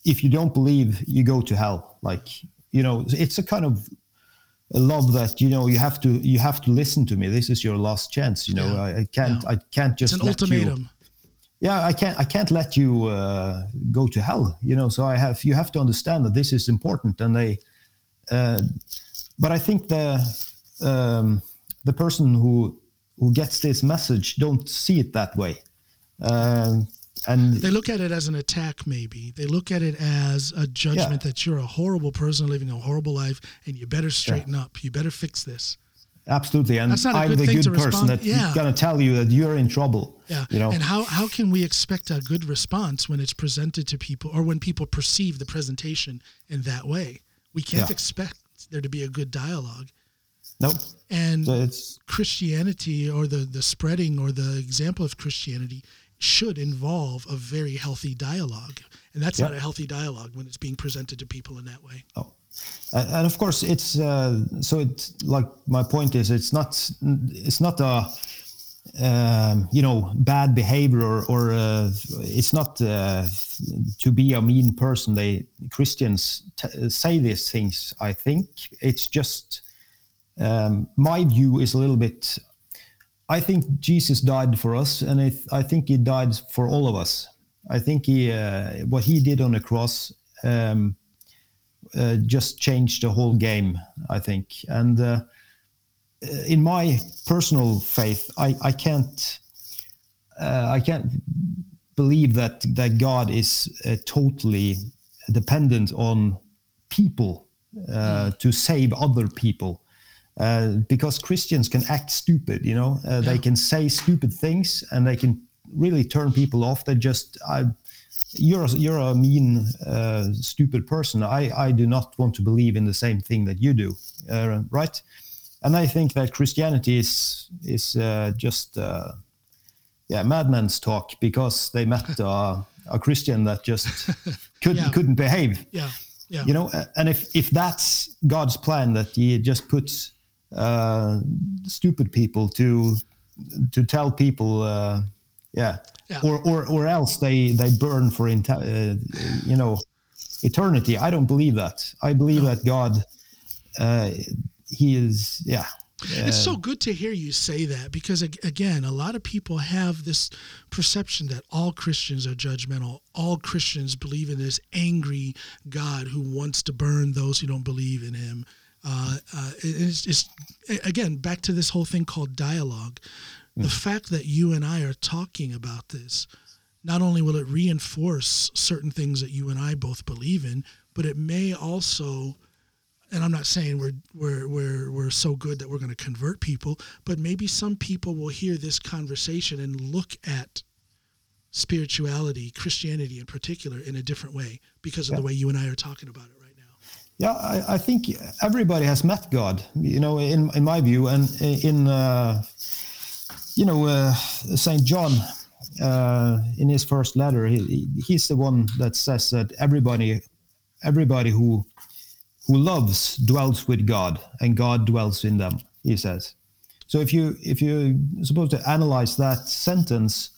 [SPEAKER 2] if you don't believe, you go to hell. Like you know, it's a kind of love that you know you have to you have to listen to me. This is your last chance. You know,
[SPEAKER 1] Yeah.
[SPEAKER 2] I, I can't I can't
[SPEAKER 1] It's
[SPEAKER 2] just
[SPEAKER 1] an
[SPEAKER 2] let you yeah i can't i can't let you uh, go to hell you know so i have you have to understand that this is important and they uh, but i think the um, the person who who gets this message don't see it that way um, and
[SPEAKER 1] They look at it as an attack, maybe. They look at it as a judgment that you're a horrible person living a horrible life and you better straighten up. You better fix this.
[SPEAKER 2] absolutely and
[SPEAKER 1] That's not a
[SPEAKER 2] i'm
[SPEAKER 1] good
[SPEAKER 2] the good
[SPEAKER 1] to
[SPEAKER 2] person
[SPEAKER 1] respond-
[SPEAKER 2] that's
[SPEAKER 1] yeah.
[SPEAKER 2] gonna tell you that you're in trouble
[SPEAKER 1] Yeah.
[SPEAKER 2] you know
[SPEAKER 1] And how, how can we expect a good response when it's presented to people or when people perceive the presentation in that way? We can't
[SPEAKER 2] Yeah.
[SPEAKER 1] expect there to be a good dialogue.
[SPEAKER 2] no
[SPEAKER 1] And
[SPEAKER 2] so it's
[SPEAKER 1] Christianity or the, the spreading or the example of Christianity should involve a very healthy dialogue. And that's not a healthy dialogue when it's being presented to people in that way.
[SPEAKER 2] Oh. And and of course, it's uh, so. It's like my point is, it's not. It's not a um, you know bad behavior or, or uh, it's not uh, to be a mean person. They Christians t- say these things. I think it's just um, my view is a little bit. I think Jesus died for us, and I, I think he died for all of us. I think he uh, what he did on the cross. Um, uh, just changed the whole game, I think. And uh, in my personal faith, I, I can't uh, I can't believe that that God is uh, totally dependent on people uh, to save other people. Uh, because Christians can act stupid, you know, uh, they can say stupid things and they can really turn people off. They just, I, you're a, you're a mean, uh, stupid person. I, I do not want to believe in the same thing that you do, uh, right? And I think that Christianity is is uh, just uh, yeah madman's talk because they met uh, a Christian that just couldn't
[SPEAKER 1] Yeah.
[SPEAKER 2] couldn't behave.
[SPEAKER 1] Yeah. Yeah.
[SPEAKER 2] You know, and if if that's God's plan that He just puts uh, stupid people to to tell people, uh, yeah,
[SPEAKER 1] Yeah.
[SPEAKER 2] or or or else they they burn for uh, you know eternity. I don't believe that. I believe that God, uh, He is, yeah.
[SPEAKER 1] It's so good to hear you say that because again, a lot of people have this perception that all Christians are judgmental. All Christians believe in this angry God who wants to burn those who don't believe in Him. Uh, uh, it's, it's again back to this whole thing called dialogue. The fact that you and I are talking about this, not only will it reinforce certain things that you and I both believe in, but it may also and I'm not saying we're we're we're we're so good that we're going to convert people, but maybe some people will hear this conversation and look at spirituality, Christianity in particular, in a different way because of the way you and I are talking about it.
[SPEAKER 2] Yeah, I, I think everybody has met God, you know, in, in my view, and in, uh, you know, uh, Saint John, uh, in his first letter, he, he's the one that says that everybody, everybody who who loves dwells with God, and God dwells in them. He says. So if you if you're supposed to analyze that sentence,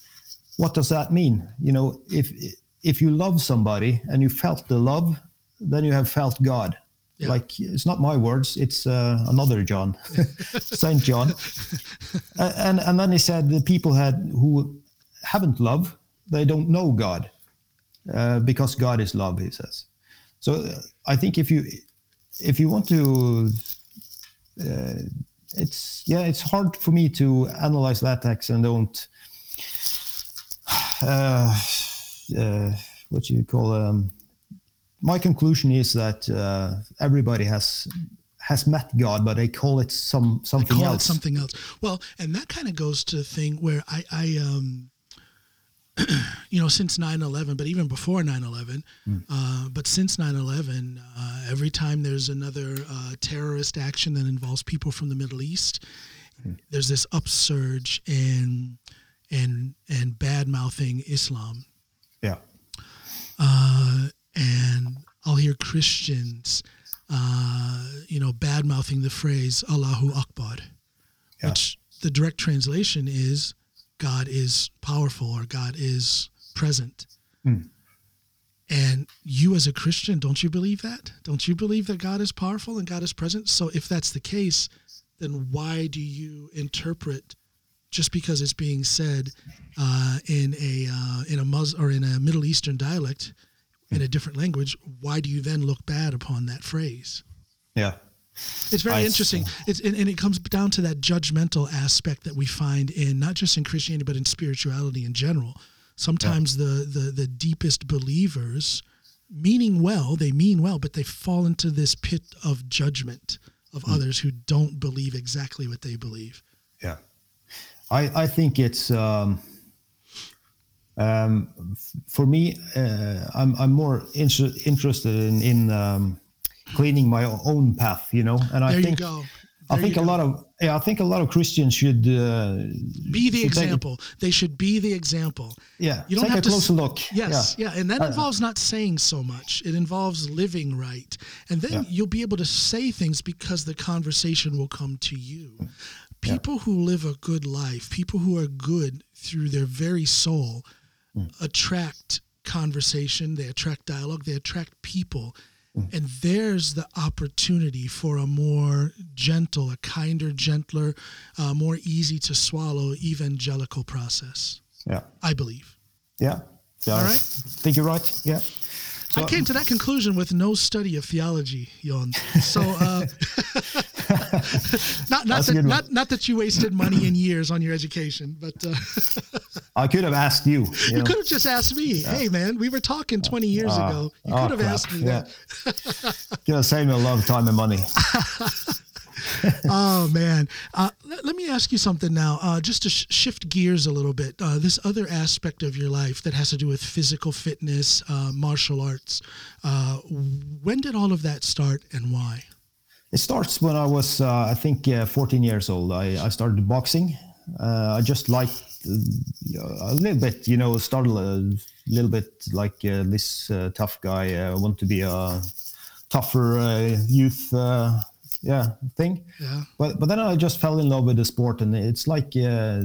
[SPEAKER 2] what does that mean? You know, if if you love somebody and you felt the love, then you have felt God.
[SPEAKER 1] Yeah.
[SPEAKER 2] Like it's not my words; it's uh, another John, Saint John. And and then he said the people had who haven't love, they don't know God, uh, because God is love. He says. So I think if you if you want to, uh, it's yeah, it's hard for me to analyze that text and don't. Uh, uh, what you call um, my conclusion is that uh, everybody has has met God, but they call it some something
[SPEAKER 1] Call
[SPEAKER 2] else.
[SPEAKER 1] it something else. Well, and that kind of goes to the thing where I, I um, you know, since 9/11, but even before 9/11, uh, but since 9/11, uh, every time there's another uh, terrorist action that involves people from the Middle East, there's this upsurge in and and bad mouthing Islam,
[SPEAKER 2] Yeah,
[SPEAKER 1] uh, and I'll hear Christians, uh, you know, bad mouthing the phrase Allahu Akbar,
[SPEAKER 2] Yeah.
[SPEAKER 1] which the direct translation is God is powerful or God is present.
[SPEAKER 2] Hmm.
[SPEAKER 1] And you, as a Christian, don't you believe that? Don't you believe that God is powerful and God is present? So, if that's the case, then why do you interpret just because it's being said uh, in a uh, in a Mus or in a Middle Eastern dialect in a different language? Why do you then look bad upon that phrase?
[SPEAKER 2] yeah,
[SPEAKER 1] It's very
[SPEAKER 2] I
[SPEAKER 1] interesting. It's and, and it comes down to that judgmental aspect that we find in not just in Christianity but in spirituality in general. Sometimes the the the deepest believers, meaning well, they mean well, but they fall into this pit of judgment of others who don't believe exactly what they believe.
[SPEAKER 2] yeah. I I think it's. Um, um, for me, uh, I'm I'm more inter- interested in in um, cleaning my own path, you know, and I
[SPEAKER 1] There you
[SPEAKER 2] think. I think a
[SPEAKER 1] go.
[SPEAKER 2] lot of yeah, I think a lot of Christians should uh,
[SPEAKER 1] be the
[SPEAKER 2] should take
[SPEAKER 1] example. They should be the example.
[SPEAKER 2] yeah,
[SPEAKER 1] You don't
[SPEAKER 2] take
[SPEAKER 1] have
[SPEAKER 2] a
[SPEAKER 1] to
[SPEAKER 2] closer look.
[SPEAKER 1] Yes, yeah, and that
[SPEAKER 2] Uh,
[SPEAKER 1] involves not saying so much. It involves living right, and then
[SPEAKER 2] Yeah.
[SPEAKER 1] you'll be able to say things because the conversation will come to you. People who live a good life, people who are good through their very soul,
[SPEAKER 2] Mm.
[SPEAKER 1] attract conversation. They attract dialogue. They attract people.
[SPEAKER 2] Mm.
[SPEAKER 1] And there's the opportunity for a more gentle, a kinder, gentler, uh, more easy to swallow evangelical process.
[SPEAKER 2] yeah,
[SPEAKER 1] I believe.
[SPEAKER 2] yeah, yeah.
[SPEAKER 1] All
[SPEAKER 2] I think you're right. Yeah.
[SPEAKER 1] I came to that conclusion with no study of theology, John. So, uh, not not that not not that you wasted money and years on your education, but uh,
[SPEAKER 2] I could have asked you. You,
[SPEAKER 1] you
[SPEAKER 2] know.
[SPEAKER 1] could have just asked me. Hey, man, we were talking 20 years
[SPEAKER 2] Ah,
[SPEAKER 1] ago. You
[SPEAKER 2] oh,
[SPEAKER 1] could have
[SPEAKER 2] crap.
[SPEAKER 1] asked me
[SPEAKER 2] Yeah.
[SPEAKER 1] that.
[SPEAKER 2] Could have saved me a lot of time and money.
[SPEAKER 1] Oh man, uh, let, let me ask you something now, uh, just to sh- shift gears a little bit. Uh, this other aspect of your life that has to do with physical fitness, uh, martial arts. Uh, when did all of that start, and why?
[SPEAKER 2] It starts when I was, uh, I think, uh, 14 years old. I, I started boxing. Uh, I just liked uh, a little bit, you know, started a little bit like uh, this uh, tough guy. I want to be a tougher uh, youth uh, yeah thing.
[SPEAKER 1] Yeah.
[SPEAKER 2] But but then I just fell in love with the sport, and it's like uh,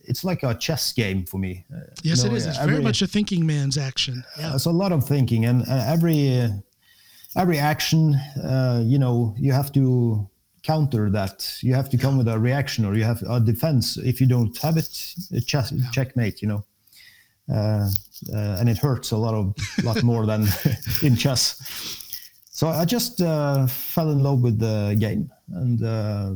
[SPEAKER 2] it's like a chess game for me. Uh, you
[SPEAKER 1] Yes,
[SPEAKER 2] know,
[SPEAKER 1] it is. It's very much a thinking man's action. Yeah.
[SPEAKER 2] It's a lot of thinking, and uh, every uh, every action, uh, you know, you have to counter that. You have to come with a reaction, or you have a defense. If you don't have it, chess, checkmate. You know, uh, uh, and it hurts a lot of lot more than in chess. So I just uh, fell in love with the game, and uh,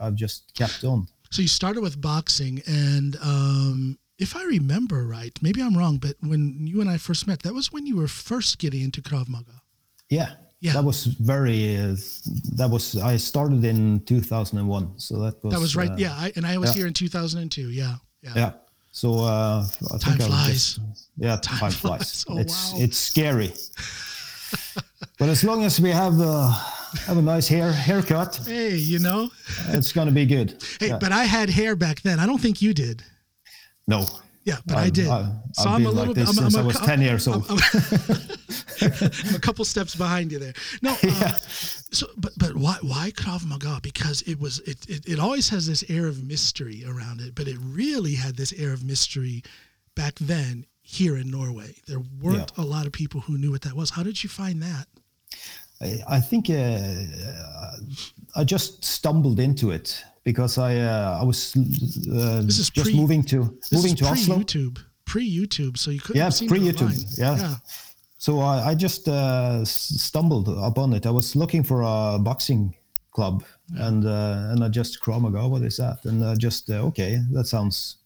[SPEAKER 2] I've just kept on.
[SPEAKER 1] So you started with boxing, and um, if I remember right, maybe I'm wrong, but when you and I first met, that was when you were first getting into Krav Maga.
[SPEAKER 2] Yeah.
[SPEAKER 1] Yeah.
[SPEAKER 2] That was very. Uh, that was. I started in 2001, so that was.
[SPEAKER 1] That was right.
[SPEAKER 2] uh,
[SPEAKER 1] yeah, I, and I was
[SPEAKER 2] yeah.
[SPEAKER 1] here in 2002. Yeah. Yeah.
[SPEAKER 2] Yeah. So uh, I
[SPEAKER 1] Time
[SPEAKER 2] think I was
[SPEAKER 1] flies.
[SPEAKER 2] just- yeah,
[SPEAKER 1] Time
[SPEAKER 2] time,
[SPEAKER 1] flies.
[SPEAKER 2] flies.
[SPEAKER 1] Oh,
[SPEAKER 2] it's
[SPEAKER 1] wow.
[SPEAKER 2] it's scary. but as long as we have uh, have a nice hair haircut,
[SPEAKER 1] Hey, you know.
[SPEAKER 2] it's gonna be good.
[SPEAKER 1] Hey,
[SPEAKER 2] Yeah.
[SPEAKER 1] but I had hair back then. I don't think you did.
[SPEAKER 2] no.
[SPEAKER 1] Yeah, but i
[SPEAKER 2] I've-
[SPEAKER 1] did.
[SPEAKER 2] I've,
[SPEAKER 1] so I'm a little
[SPEAKER 2] like
[SPEAKER 1] bit. I'm, I'm
[SPEAKER 2] I
[SPEAKER 1] a
[SPEAKER 2] was
[SPEAKER 1] cou-
[SPEAKER 2] 10 years old.
[SPEAKER 1] I'm, I'm a couple steps behind you there. No, um, so but but why why Krav Maga? Because it was it, it it always has this air of mystery around it, but it really had this air of mystery back then here in Norway. There weren't a lot of people who knew what that was. How did you find that?
[SPEAKER 2] I, I think uh, I just stumbled into it because I uh, I was uh, just
[SPEAKER 1] pre-
[SPEAKER 2] moving to
[SPEAKER 1] This
[SPEAKER 2] moving
[SPEAKER 1] is
[SPEAKER 2] to
[SPEAKER 1] pre
[SPEAKER 2] Oslo.
[SPEAKER 1] YouTube, pre YouTube, so you couldn't
[SPEAKER 2] Yeah, pre-YouTube,
[SPEAKER 1] it online.
[SPEAKER 2] yeah. So I, I just uh, stumbled upon it. I was looking for a boxing club, and uh, and I just Maga, what is that? And uh, just uh, okay, that sounds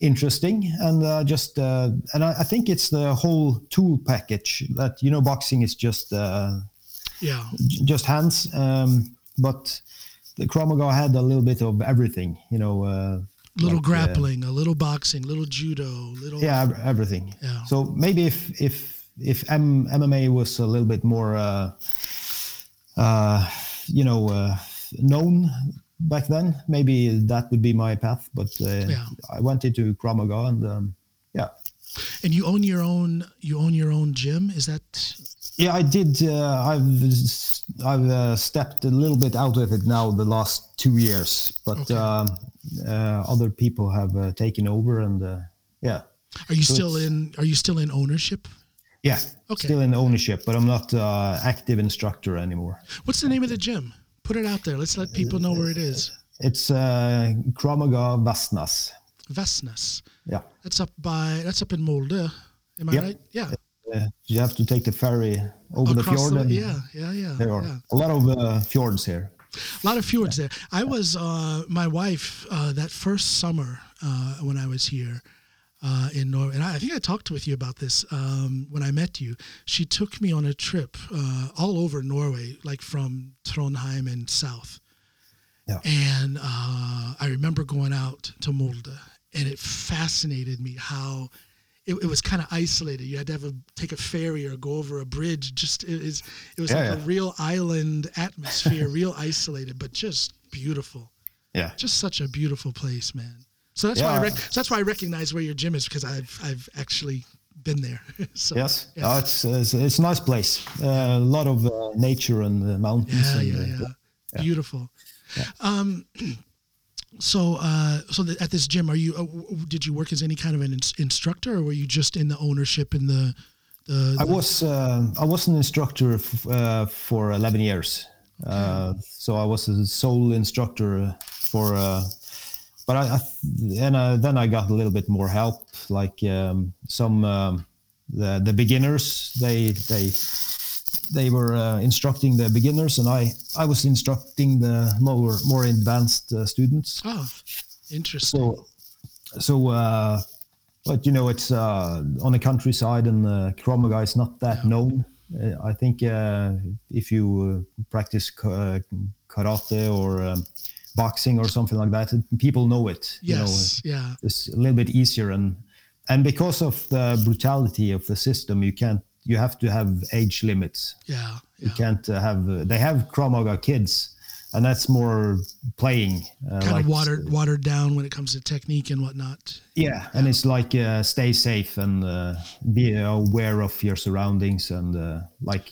[SPEAKER 2] interesting. And uh, just uh, and I, I think it's the whole tool package that you know, boxing is just uh,
[SPEAKER 1] yeah.
[SPEAKER 2] j- just hands, um, but the Maga had a little bit of everything, you know. Uh,
[SPEAKER 1] little
[SPEAKER 2] like, uh,
[SPEAKER 1] grappling, a little boxing, little judo, little
[SPEAKER 2] yeah everything
[SPEAKER 1] Yeah.
[SPEAKER 2] so maybe if if if M- mma was a little bit more uh uh you know uh, known back then maybe that would be my path but uh,
[SPEAKER 1] Yeah.
[SPEAKER 2] i went into Maga and um, yeah
[SPEAKER 1] And you own your own. You own your own gym. Is that?
[SPEAKER 2] Yeah i did uh, i've i've uh, stepped a little bit out of it now the last two years but
[SPEAKER 1] Okay.
[SPEAKER 2] um, uh, other people have uh, taken over and uh, yeah
[SPEAKER 1] Are you
[SPEAKER 2] So
[SPEAKER 1] still in? Are you still in ownership?
[SPEAKER 2] yeah
[SPEAKER 1] Okay.
[SPEAKER 2] still in ownership but i'm not uh, active instructor anymore
[SPEAKER 1] What's the name of the gym? Put it out there. Let's let people know where it is.
[SPEAKER 2] It's uh, Krav Maga Vestnes. Yeah.
[SPEAKER 1] That's up by. That's up in Molde. Am I
[SPEAKER 2] Yep.
[SPEAKER 1] right? Yeah.
[SPEAKER 2] You have to take the ferry over the fjord.
[SPEAKER 1] the,
[SPEAKER 2] and
[SPEAKER 1] yeah, yeah, yeah.
[SPEAKER 2] There are
[SPEAKER 1] yeah.
[SPEAKER 2] a lot of uh, fjords here.
[SPEAKER 1] A lot of fjords there. I was uh, my wife uh, that first summer uh, when I was here uh, in Norway, and I, I think I talked with you about this um, when I met you. She took me on a trip uh, all over Norway, like from Trondheim and south.
[SPEAKER 2] Yeah.
[SPEAKER 1] And uh, I remember going out to Molde, and it fascinated me how. It, it was kind of isolated. You had to have a take a ferry or go over a bridge. Just it is. It was
[SPEAKER 2] Yeah,
[SPEAKER 1] like a real island atmosphere, real isolated, but just beautiful.
[SPEAKER 2] Yeah.
[SPEAKER 1] Just such a beautiful place, man. So that's why I
[SPEAKER 2] Yeah.
[SPEAKER 1] rec- so that's why I recognize where your gym is because I've I've actually been there. so,
[SPEAKER 2] Yes.
[SPEAKER 1] Yeah.
[SPEAKER 2] Oh, it's, it's it's a nice place. Uh, a lot of uh, nature and uh, mountains.
[SPEAKER 1] Yeah,
[SPEAKER 2] and,
[SPEAKER 1] yeah,
[SPEAKER 2] uh,
[SPEAKER 1] yeah. Beautiful. Um, so, uh, so the, at this gym, are you? Uh, w- did you work as any kind of an ins- instructor, or were you just in the ownership in the? the,
[SPEAKER 2] I was uh, I was an instructor f- uh, for 11 years. Uh, so I was a sole instructor for. Uh, but I, I and uh, then I got a little bit more help, like um, some um, the the beginners. They they they were uh, instructing the beginners, and I I was instructing the more more advanced uh, students.
[SPEAKER 1] Oh, interesting.
[SPEAKER 2] So, so, uh, but you know, it's uh, on the countryside, and uh, Krav Maga is not that known. Uh, I think uh, if you uh, practice karate or um, boxing or something like that, people know it. You know,
[SPEAKER 1] yes. yeah.
[SPEAKER 2] it's a little bit easier, and and because of the brutality of the system, you can't. You have to have age limits.
[SPEAKER 1] Yeah.
[SPEAKER 2] You can't uh, have. Uh, they have Krav Maga kids, and that's more playing. Uh,
[SPEAKER 1] Kind
[SPEAKER 2] like-
[SPEAKER 1] of watered watered down when it comes to technique and whatnot.
[SPEAKER 2] yeah, and it's like uh, stay safe and uh, be aware of your surroundings and uh, like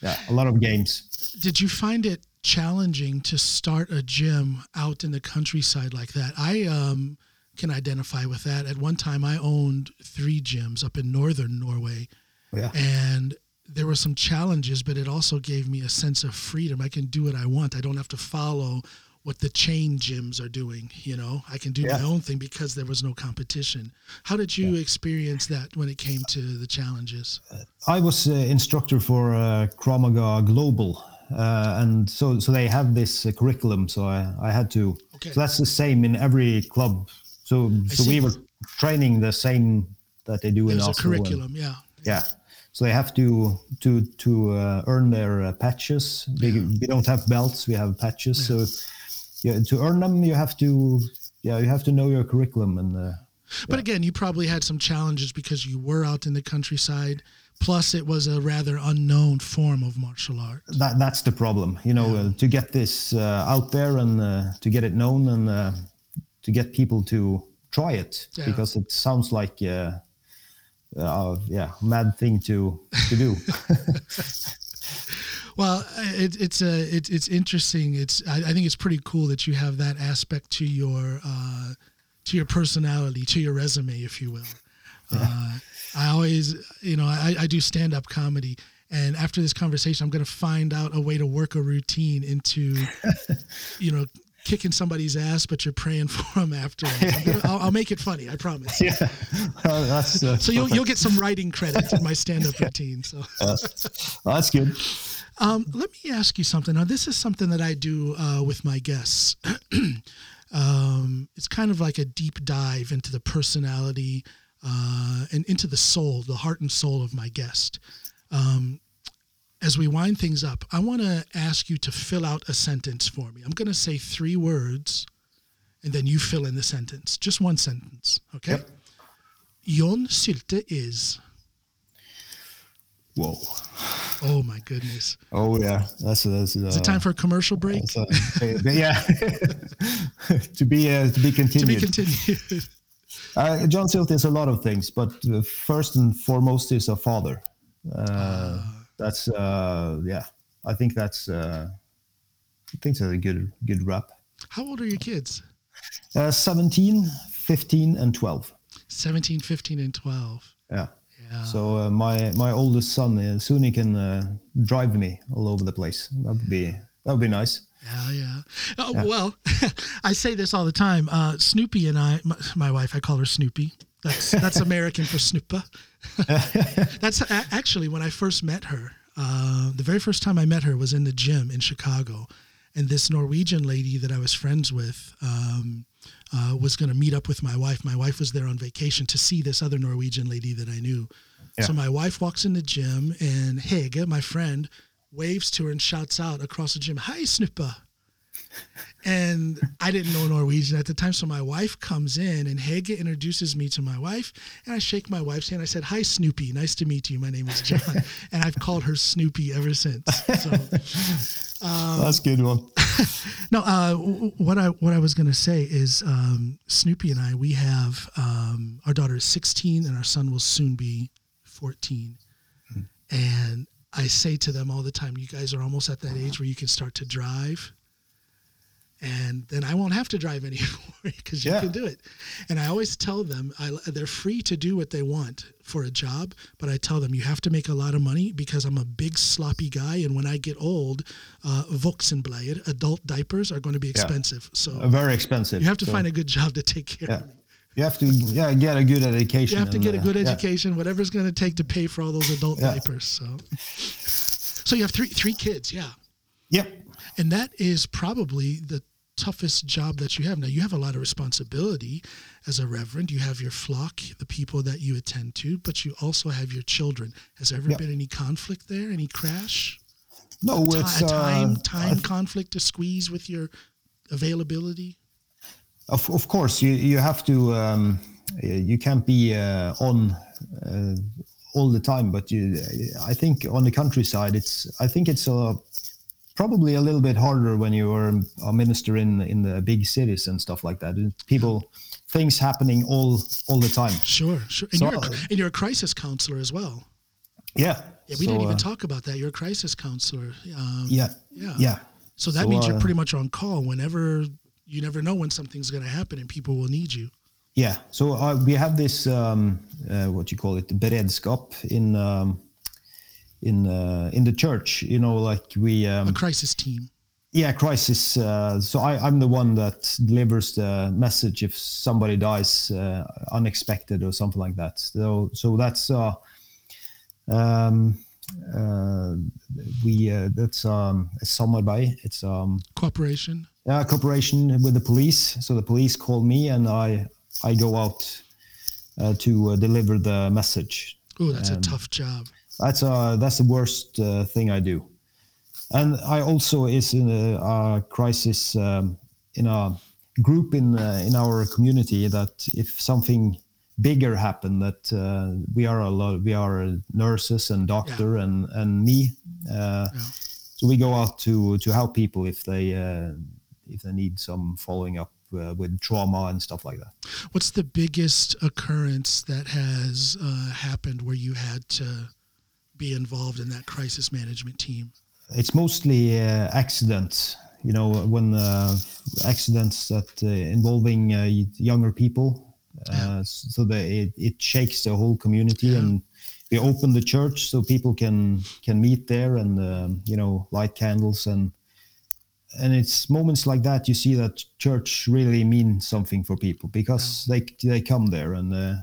[SPEAKER 2] yeah, a lot of games.
[SPEAKER 1] Did you find it challenging to start a gym out in the countryside like that. I um, can identify with that. At one time, I owned three gyms up in northern Norway,
[SPEAKER 2] Yeah.
[SPEAKER 1] and there were some challenges, but it also gave me a sense of freedom. I can do what I want. I don't have to follow what the chain gyms are doing. You know, I can do my own thing because there was no competition. How did you experience that when it came to the challenges?
[SPEAKER 2] I was uh, instructor for uh, Krav Global, uh, and so so they have this uh, curriculum. So I, I had to.
[SPEAKER 1] Okay.
[SPEAKER 2] So that's the same in every club. So so
[SPEAKER 1] see.
[SPEAKER 2] we were training the same that they do in
[SPEAKER 1] There's a
[SPEAKER 2] Oslo. and-
[SPEAKER 1] curriculum, yeah.
[SPEAKER 2] yeah. So they have to to to uh, earn their uh, patches. They, We don't have belts; we have patches. So yeah, to earn them, you have to yeah you have to know your curriculum and. Uh,
[SPEAKER 1] But again, you probably had some challenges because you were out in the countryside. Plus, it was a rather unknown form of martial art.
[SPEAKER 2] that that's the problem you know uh, to get this uh, out there and uh, to get it known and uh, to get people to try it
[SPEAKER 1] Yeah.
[SPEAKER 2] because it sounds like uh, uh, yeah mad thing to to do
[SPEAKER 1] Well, it, it's a it, it's interesting. It's I, I think it's pretty cool that you have that aspect to your uh, to your personality, to your resume, if you will. Uh, I always, you know, I, I do stand up comedy, and after this conversation, I'm going to find out a way to work a routine into, you know, kicking somebody's ass, but you're praying for them after. Gonna, I'll, I'll make it funny. I promise.
[SPEAKER 2] yeah Uh, that's uh,
[SPEAKER 1] So you'll you'll get some writing credit in my stand up routine. So.
[SPEAKER 2] that's good
[SPEAKER 1] Um, let me ask you something. Now, this is something that I do uh, with my guests. um, it's kind of like a deep dive into the personality uh, and into the soul, the heart and soul of my guest. Um, as we wind things up, I want to ask you to fill out a sentence for me. I'm going to say three words, and then you fill in the sentence. Just one sentence, okay?
[SPEAKER 2] Yep.
[SPEAKER 1] John Sylte is.
[SPEAKER 2] whoa
[SPEAKER 1] Oh my goodness!
[SPEAKER 2] oh yeah that's that's uh,
[SPEAKER 1] Is it time for a commercial break?
[SPEAKER 2] uh, yeah to be uh, to be continued.
[SPEAKER 1] to be continued.
[SPEAKER 2] Uh, John Sylte is a lot of things, but uh, first and foremost is a father. Uh, that's uh, yeah. I think that's uh, I think that's a good good rap.
[SPEAKER 1] How old are your kids?
[SPEAKER 2] Uh, 17, 15, and 12.
[SPEAKER 1] 17, 15, and 12.
[SPEAKER 2] Yeah.
[SPEAKER 1] Yeah.
[SPEAKER 2] So uh, my my oldest son uh, soon he can uh, drive me all over the place. That would be that would be nice.
[SPEAKER 1] Yeah, yeah. Oh, Well, I say this all the time. Uh, Snoopy and I, my, my wife, I call her Snoopy. That's that's American for Snoopa. that's a- actually when I first met her. Uh, the very first time I met her was in the gym in Chicago, and this Norwegian lady that I was friends with um, uh, was going to meet up with my wife. My wife was there on vacation to see this other Norwegian lady that I knew. So my wife walks in the gym, and Hege, my friend, waves to her and shouts out across the gym, "Hi, Snoopa." And I didn't know Norwegian at the time. So my wife comes in and Hege introduces me to my wife. And I shake my wife's hand. I said, Hi, Snoopy. Nice to meet you. My name is John. and I've called her Snoopy ever since. So
[SPEAKER 2] that's a good one.
[SPEAKER 1] no, uh, what I what I was gonna say is um, Snoopy and I we have um, our daughter is 16 and our son will soon be 14, and I say to them all the time, you guys are almost at that age where you can start to drive, and then I won't have to drive anymore because you
[SPEAKER 2] Yeah.
[SPEAKER 1] can do it. And I always tell them I, they're free to do what they want for a job, but I tell them you have to make a lot of money because I'm a big sloppy guy, and when I get old, uh, adult diapers, are going to be expensive. So
[SPEAKER 2] Uh, very expensive.
[SPEAKER 1] you have to
[SPEAKER 2] so,
[SPEAKER 1] find a good job to take care
[SPEAKER 2] yeah.
[SPEAKER 1] of me.
[SPEAKER 2] You have to yeah get a good education.
[SPEAKER 1] You have to get a
[SPEAKER 2] uh,
[SPEAKER 1] good
[SPEAKER 2] yeah.
[SPEAKER 1] education, whatever it's going to take to pay for all those adult
[SPEAKER 2] Yeah.
[SPEAKER 1] diapers. So, so you have three three kids, yeah.
[SPEAKER 2] Yep.
[SPEAKER 1] And that is probably the toughest job that you have. Now, you have a lot of responsibility as a reverend. You have your flock, the people that you attend to, but you also have your children. Has there ever been any conflict there? Any crash?
[SPEAKER 2] No,
[SPEAKER 1] Ti-
[SPEAKER 2] it's
[SPEAKER 1] a time
[SPEAKER 2] uh,
[SPEAKER 1] time conflict to squeeze with your availability?
[SPEAKER 2] Of, of course, you you have to. Um, you can't be uh, on uh, all the time, but you. I think on the countryside, it's. I think it's a, probably a little bit harder when you are a minister in in the big cities and stuff like that. People, things happening all all the time.
[SPEAKER 1] Sure, sure. And,
[SPEAKER 2] So-
[SPEAKER 1] you're, a, and you're a crisis counselor as well.
[SPEAKER 2] Yeah.
[SPEAKER 1] Yeah, we
[SPEAKER 2] So,
[SPEAKER 1] didn't even
[SPEAKER 2] uh,
[SPEAKER 1] talk about that. You're a crisis counselor. Um,
[SPEAKER 2] Yeah.
[SPEAKER 1] Yeah.
[SPEAKER 2] Yeah.
[SPEAKER 1] So that
[SPEAKER 2] So,
[SPEAKER 1] means you're
[SPEAKER 2] uh,
[SPEAKER 1] pretty much on call whenever you never know when something's going to happen and people will need you.
[SPEAKER 2] Yeah. So uh, we have this um, uh, what you call it beredskap in um, in uh, in the church. You know, like we
[SPEAKER 1] A
[SPEAKER 2] um,
[SPEAKER 1] crisis team.
[SPEAKER 2] yeah crisis. Uh, so I, I'm the one that delivers the message if somebody dies uh, unexpected or something like that. So so that's uh, um, uh, we uh, that's um, a samarbeid. It's um,
[SPEAKER 1] Cooperation.
[SPEAKER 2] uh, cooperation with the police. So the police call me, and I I go out uh, to uh, deliver the message.
[SPEAKER 1] Oh, that's a
[SPEAKER 2] Um,
[SPEAKER 1] tough job.
[SPEAKER 2] That's uh that's the worst uh, thing I do. And I also is in a, a crisis um, in a group in uh, in our community that if something bigger happen that uh, we are a lot we are nurses and doctor and and me uh,
[SPEAKER 1] Yeah.
[SPEAKER 2] so we go out to to help people if they uh, if they need some following up uh, with trauma and stuff like that
[SPEAKER 1] What's the biggest occurrence that has uh, happened where you had to be involved in that crisis management team?
[SPEAKER 2] it's mostly uh, accidents you know when uh, accidents that uh, involving uh, younger people
[SPEAKER 1] Yeah.
[SPEAKER 2] uh, so that it, it shakes the whole community
[SPEAKER 1] Yeah.
[SPEAKER 2] and we open the church so people can can meet there and um, you know light candles and and it's moments like that you see that church really means something for people because they they come there and uh,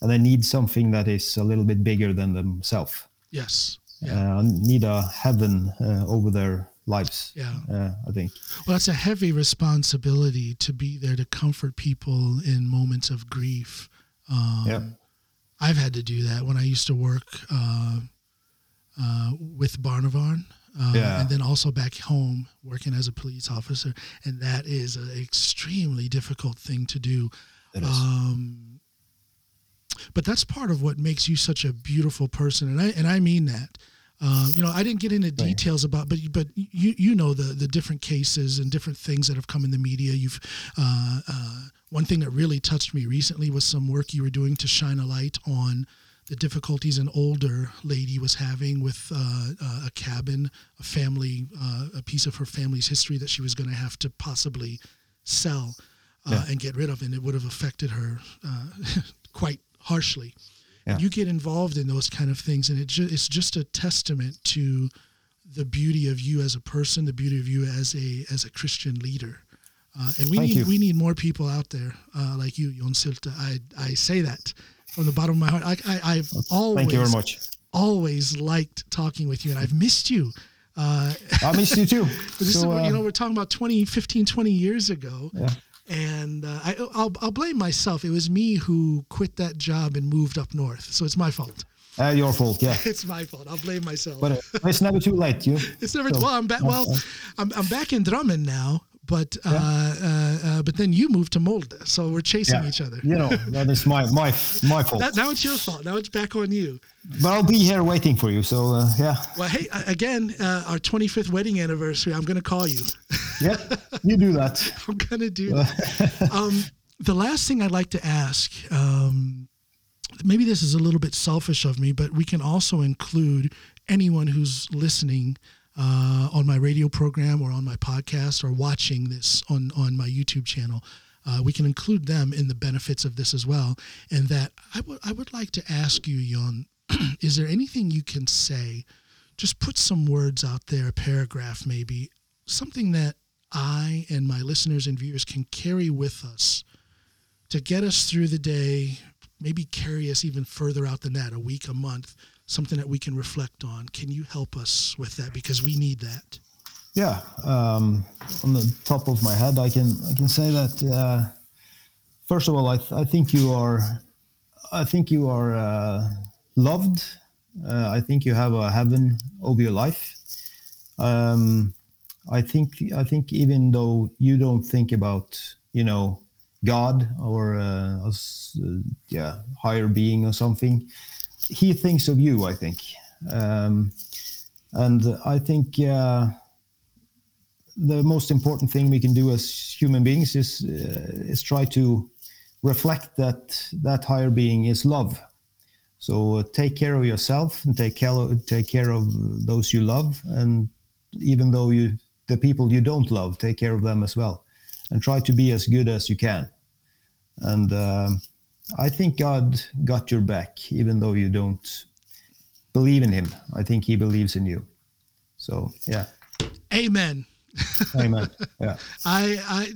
[SPEAKER 2] and they need something that is a little bit bigger than themselves
[SPEAKER 1] Yes. Yeah.
[SPEAKER 2] uh, need a heaven uh, over their lives.
[SPEAKER 1] Yeah.
[SPEAKER 2] Uh, I think.
[SPEAKER 1] Well, it's a heavy responsibility to be there to comfort people in moments of grief. Um,
[SPEAKER 2] Yeah.
[SPEAKER 1] I've had to do that when I used to work uh, uh, with Barnevern. Uh,
[SPEAKER 2] Yeah.
[SPEAKER 1] And then also back home working as a police officer. And that is an extremely difficult thing to do.
[SPEAKER 2] It is.
[SPEAKER 1] Um, but that's part of what makes you such a beautiful person, and I and I mean that. Um, you know, I didn't get into details about, but but you you know the the different cases and different things that have come in the media. You've uh, uh, one thing that really touched me recently was some work you were doing to shine a light on the difficulties an older lady was having with uh, uh, a cabin, a family, uh, a piece of her family's history that she was going to have to possibly sell uh,
[SPEAKER 2] Yeah.
[SPEAKER 1] and get rid of, and it would have affected her uh, quite harshly.
[SPEAKER 2] Yeah.
[SPEAKER 1] You get involved in those kind of things, and it ju- it's just a testament to the beauty of you as a person, the beauty of you as a as a Christian leader. Uh, and we
[SPEAKER 2] Thank
[SPEAKER 1] need
[SPEAKER 2] you.
[SPEAKER 1] we need more people out there uh, like you, John Sylte. I I say that from the bottom of my heart. I, I I've always
[SPEAKER 2] Thank you very much.
[SPEAKER 1] always liked talking with you, and I've missed you. Uh,
[SPEAKER 2] I missed you too.
[SPEAKER 1] this is,
[SPEAKER 2] So,
[SPEAKER 1] what- you
[SPEAKER 2] uh,
[SPEAKER 1] know, we're talking about 20, 15, 20 years ago.
[SPEAKER 2] Yeah.
[SPEAKER 1] And uh, I, I'll, I'll blame myself. It was me who quit that job and moved up north. So it's my fault.
[SPEAKER 2] uh, your fault. Yeah.
[SPEAKER 1] It's my fault. I'll blame myself.
[SPEAKER 2] But uh, it's never too late. You.
[SPEAKER 1] it's never,
[SPEAKER 2] so-
[SPEAKER 1] well, I'm back, well, I'm, I'm back in Drammen now, but, uh, uh, uh, but then you moved to Molde. So we're chasing
[SPEAKER 2] Yeah.
[SPEAKER 1] each other.
[SPEAKER 2] You know that is my my my fault.
[SPEAKER 1] That, now it's your fault. Now it's back on you.
[SPEAKER 2] but I'll be here waiting for you. So uh, yeah.
[SPEAKER 1] Well, hey, again, uh, our 25th wedding anniversary, I'm going to call you.
[SPEAKER 2] Yeah. You do that.
[SPEAKER 1] I'm gonna do that. um, the last thing I'd like to ask, um, maybe this is a little bit selfish of me, but we can also include anyone who's listening uh, on my radio program or on my podcast or watching this on on my YouTube channel. Uh, we can include them in the benefits of this as well. And that I would I would like to ask you, John, is there anything you can say? Just put some words out there, a paragraph maybe, something that I and my listeners and viewers can carry with us to get us through the day, maybe carry us even further out than that, a week, a month, something that we can reflect on. Can you help us with that? Because we need that.
[SPEAKER 2] Yeah. Um, on the top of my head, I can I can say that. Uh, first of all, I, th- I think you are, I think you are uh, loved. Uh, I think you have a heaven over your life. Um, I think I think even though you don't think about you know God or uh, us, uh, yeah higher being or something, He thinks of you. I think, um, and I think. Uh, the most important thing we can do as human beings is uh, is try to reflect that that higher being is love. So uh, take care of yourself and take care of, take care of those you love, and even though you the people you don't love, take care of them as well, and try to be as good as you can. And um I think God got your back, even though you don't believe in Him. I think He believes in you. So yeah,
[SPEAKER 1] Amen.
[SPEAKER 2] Amen. Yeah.
[SPEAKER 1] I I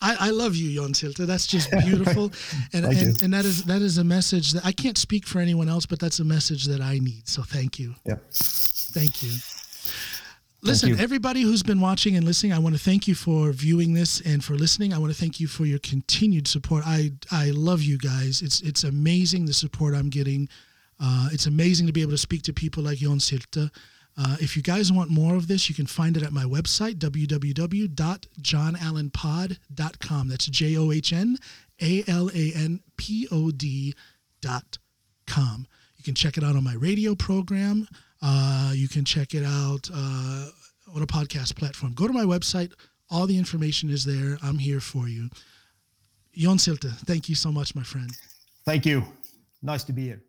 [SPEAKER 1] I, I love you, John Sylte. That's just beautiful, and and, and that is that is a message that I can't speak for anyone else, but that's a message that I need. So thank you,
[SPEAKER 2] Yeah.
[SPEAKER 1] thank you. Listen, everybody who's been watching and listening, I want to thank you for viewing this and for listening. I want to thank you for your continued support. I I love you guys. It's it's amazing the support I'm getting. Uh, it's amazing to be able to speak to people like John Sylte. Uh, if you guys want more of this, you can find it at my website, www.johnalanpod.com. That's J O H N A L A N P O D dot com. You can check it out on my radio program. Uh, you can check it out uh, on a podcast platform. Go to my website. All the information is there. I'm here for you. John Sylte, thank you so much, my friend.
[SPEAKER 2] Thank you. Nice to be here.